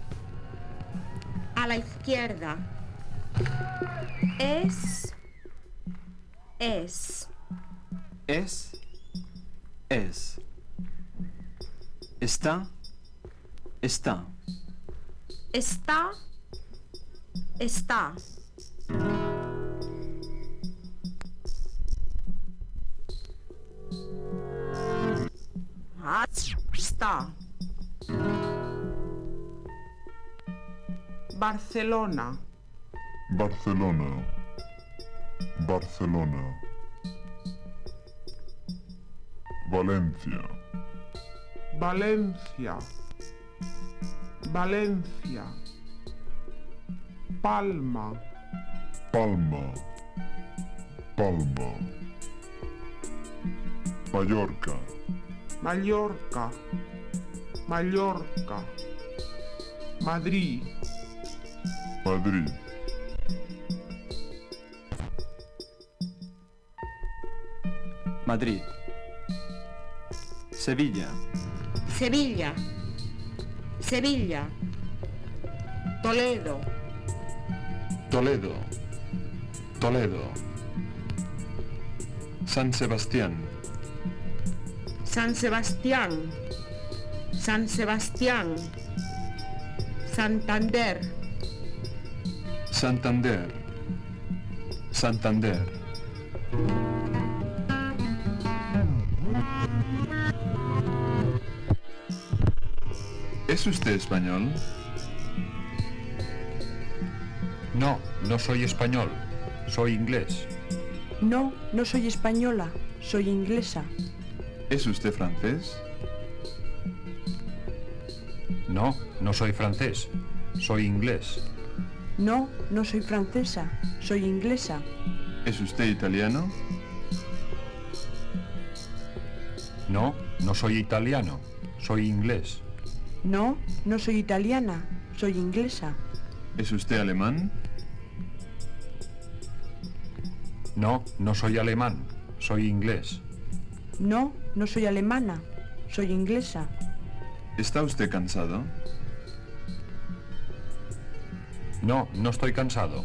[SPEAKER 23] a la izquierda. Es, es.
[SPEAKER 24] Es, es. Está, está.
[SPEAKER 23] Está, está.
[SPEAKER 25] Barcelona,
[SPEAKER 26] Barcelona. Barcelona. Valencia.
[SPEAKER 25] Valencia, Valencia, Palma,
[SPEAKER 26] Palma. Palma. Mallorca.
[SPEAKER 25] Mallorca, Mallorca, Madrid,
[SPEAKER 26] Madrid.
[SPEAKER 24] Madrid. Sevilla.
[SPEAKER 23] Sevilla, Sevilla. Toledo,
[SPEAKER 24] Toledo. Toledo. San Sebastián.
[SPEAKER 23] San Sebastián, San Sebastián. Santander,
[SPEAKER 24] Santander. Santander. ¿Es usted español?
[SPEAKER 27] No, no soy español. Soy inglés.
[SPEAKER 28] No, no soy española, soy inglesa.
[SPEAKER 24] ¿Es usted francés?
[SPEAKER 27] No, no soy francés. Soy inglés.
[SPEAKER 28] No, no soy francesa, soy inglesa.
[SPEAKER 24] ¿Es usted italiano?
[SPEAKER 27] No, no soy italiano. Soy inglés.
[SPEAKER 28] No, no soy italiana, soy inglesa.
[SPEAKER 24] ¿Es usted alemán?
[SPEAKER 27] No, no soy alemán. Soy inglés.
[SPEAKER 28] No, no soy alemana, soy inglesa.
[SPEAKER 24] ¿Está usted cansado?
[SPEAKER 27] No, no estoy cansado.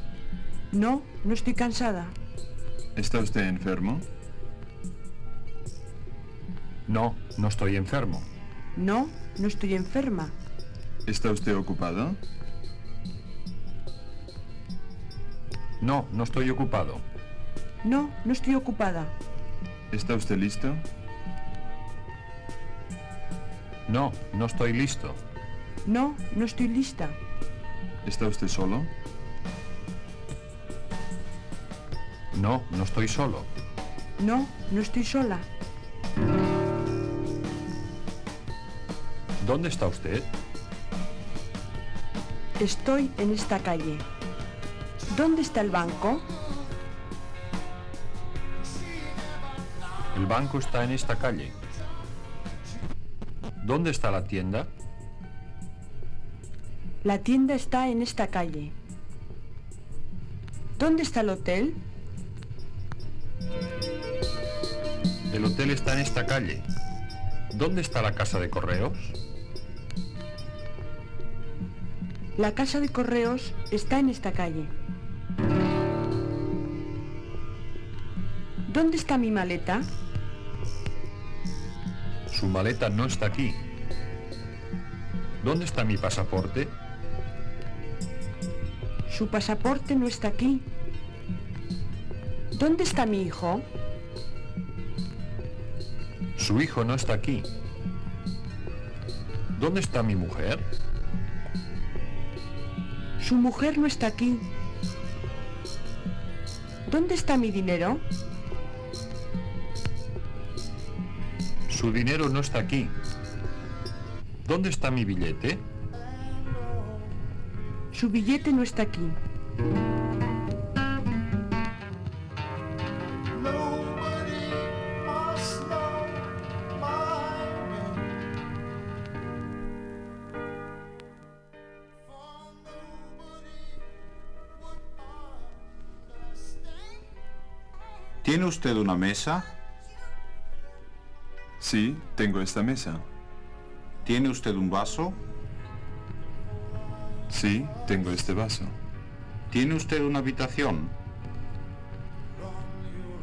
[SPEAKER 28] No, no estoy cansada.
[SPEAKER 24] ¿Está usted enfermo?
[SPEAKER 27] No, no estoy enfermo.
[SPEAKER 28] No, no estoy enferma.
[SPEAKER 24] ¿Está usted ocupado?
[SPEAKER 27] No, no estoy ocupado.
[SPEAKER 28] No, no estoy ocupada.
[SPEAKER 24] ¿Está usted listo?
[SPEAKER 27] No, no estoy listo.
[SPEAKER 28] No, no estoy lista.
[SPEAKER 24] ¿Está usted solo?
[SPEAKER 27] No, no estoy solo.
[SPEAKER 28] No, no estoy sola.
[SPEAKER 27] ¿Dónde está usted?
[SPEAKER 28] Estoy en esta calle. ¿Dónde está el banco?
[SPEAKER 27] El banco está en esta calle. ¿Dónde está la tienda?
[SPEAKER 28] La tienda está en esta calle. ¿Dónde está el hotel?
[SPEAKER 27] El hotel está en esta calle. ¿Dónde está la casa de correos?
[SPEAKER 28] La casa de correos está en esta calle. ¿Dónde está mi maleta?
[SPEAKER 27] Su maleta no está aquí. ¿Dónde está mi pasaporte?
[SPEAKER 28] Su pasaporte no está aquí. ¿Dónde está mi hijo?
[SPEAKER 27] Su hijo no está aquí. ¿Dónde está mi mujer?
[SPEAKER 28] Su mujer no está aquí. ¿Dónde está mi dinero?
[SPEAKER 27] Su dinero no está aquí. ¿Dónde está mi billete?
[SPEAKER 28] Su billete no está aquí.
[SPEAKER 29] ¿Tiene usted una mesa?
[SPEAKER 24] Sí, tengo esta mesa.
[SPEAKER 29] ¿Tiene usted un vaso?
[SPEAKER 24] Sí, tengo este vaso.
[SPEAKER 29] ¿Tiene usted una habitación?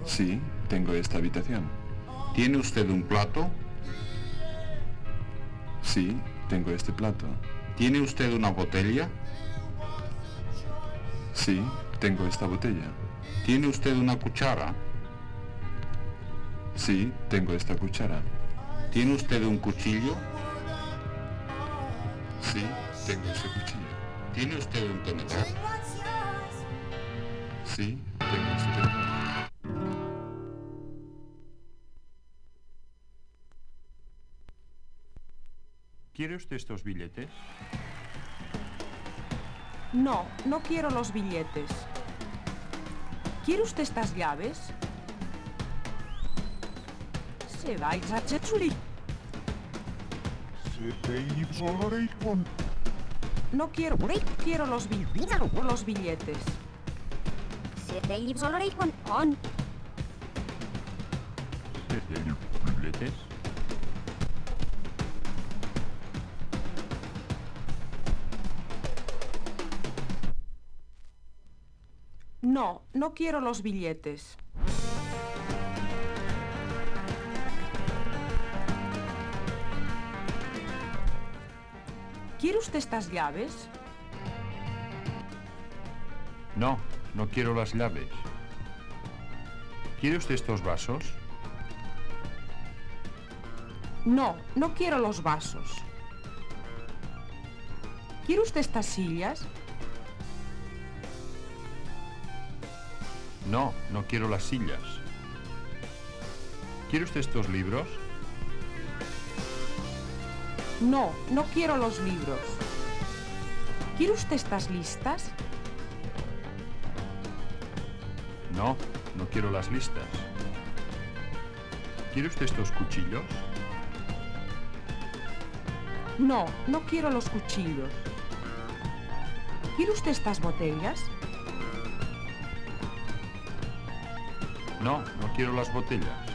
[SPEAKER 24] Sí, tengo esta habitación.
[SPEAKER 29] ¿Tiene usted un plato?
[SPEAKER 24] Sí, tengo este plato.
[SPEAKER 29] ¿Tiene usted una botella?
[SPEAKER 24] Sí, tengo esta botella.
[SPEAKER 29] ¿Tiene usted una cuchara?
[SPEAKER 24] Sí, tengo esta cuchara.
[SPEAKER 29] ¿Tiene usted un cuchillo? ¿Tiene usted un tenedor?
[SPEAKER 24] Sí, tengo este tenedor.
[SPEAKER 27] ¿Quiere usted estos billetes?
[SPEAKER 28] No, no quiero los billetes. ¿Quiere usted estas llaves? Se vais a Chechuli. No quiero, quiero los, bi- los billetes.
[SPEAKER 27] ¿Billetes?
[SPEAKER 28] No, no quiero los billetes. ¿Quiere usted estas llaves?
[SPEAKER 27] No, no quiero las llaves. ¿Quiere usted estos vasos?
[SPEAKER 28] No, no quiero los vasos. ¿Quiere usted estas sillas?
[SPEAKER 27] No, no quiero las sillas. ¿Quiere usted estos libros?
[SPEAKER 28] No, no quiero los libros. ¿Quiere usted estas listas?
[SPEAKER 27] No, no quiero las listas. ¿Quiere usted estos cuchillos?
[SPEAKER 28] No, no quiero los cuchillos. ¿Quiere usted estas botellas?
[SPEAKER 27] No, no quiero las botellas.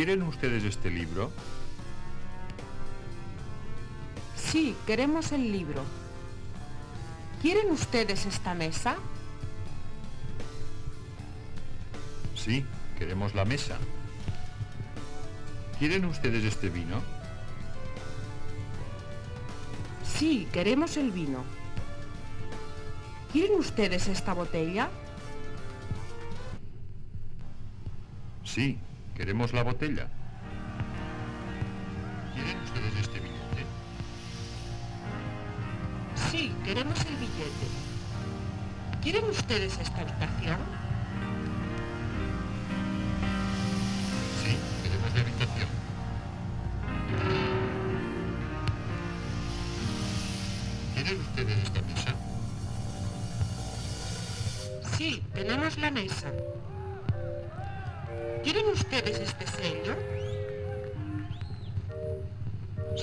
[SPEAKER 27] ¿Quieren ustedes este libro?
[SPEAKER 28] Sí, queremos el libro. ¿Quieren ustedes esta mesa?
[SPEAKER 27] Sí, queremos la mesa. ¿Quieren ustedes este vino?
[SPEAKER 30] Sí, queremos el vino. ¿Quieren ustedes esta botella?
[SPEAKER 29] Sí, queremos la botella. ¿Quieren ustedes este billete?
[SPEAKER 30] Sí, queremos el billete. ¿Quieren ustedes esta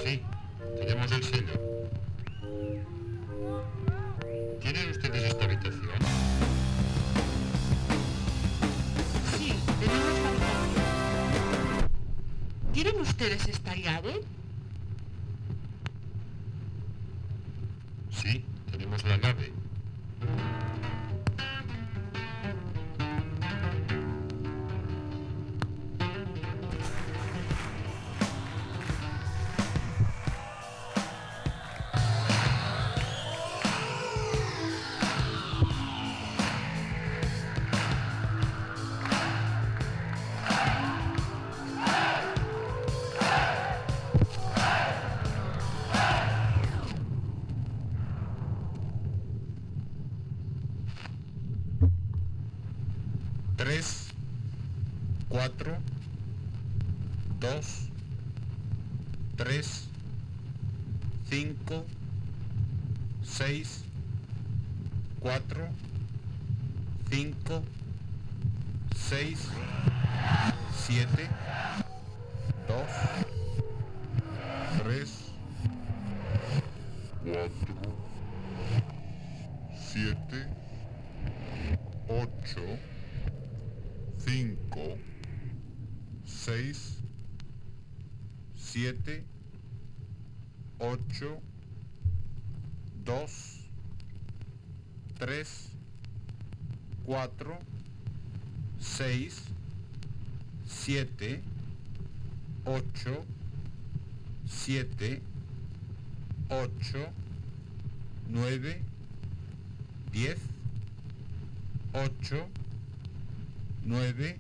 [SPEAKER 29] Sí,
[SPEAKER 30] tenemos
[SPEAKER 29] el sello. ¿Tienen ustedes esta habitación?
[SPEAKER 30] Sí, tenemos la habitación. ¿Quieren ustedes esta
[SPEAKER 29] 8, 2, 3, 4, 6, 7, 8, 7, 8, 9, 10, 8, 9,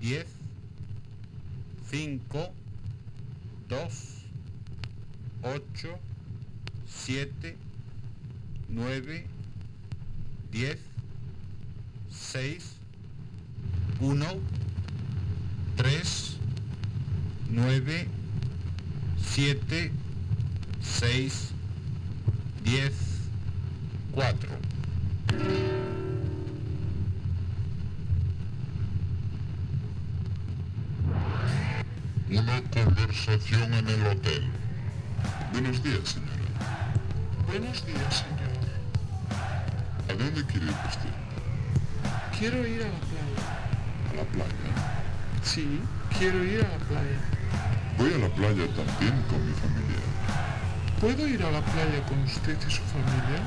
[SPEAKER 29] 10, 5, 2, 8, 7, 9, 10, 6, 1, 3, 9, 7, 6, 10, 4. Una conversación en el hotel. Buenos días, señora. Buenos días, señor. ¿A dónde quiere ir usted?
[SPEAKER 31] Quiero ir a la playa.
[SPEAKER 26] ¿A la playa?
[SPEAKER 31] Sí, quiero ir a la playa.
[SPEAKER 26] Voy a la playa también con mi familia.
[SPEAKER 31] ¿Puedo ir a la playa con usted y su familia?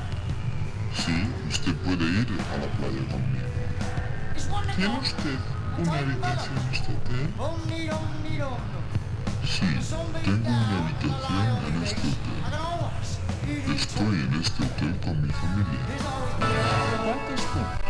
[SPEAKER 26] Sí, usted puede ir a la playa conmigo.
[SPEAKER 31] ¿Tiene usted una habitación en este hotel?
[SPEAKER 26] Sí, tengo una habitación en este hotel. Estoy en este hotel con mi familia.
[SPEAKER 31] ¿Cuántos son?
[SPEAKER 32] Thank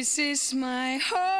[SPEAKER 33] This is my home.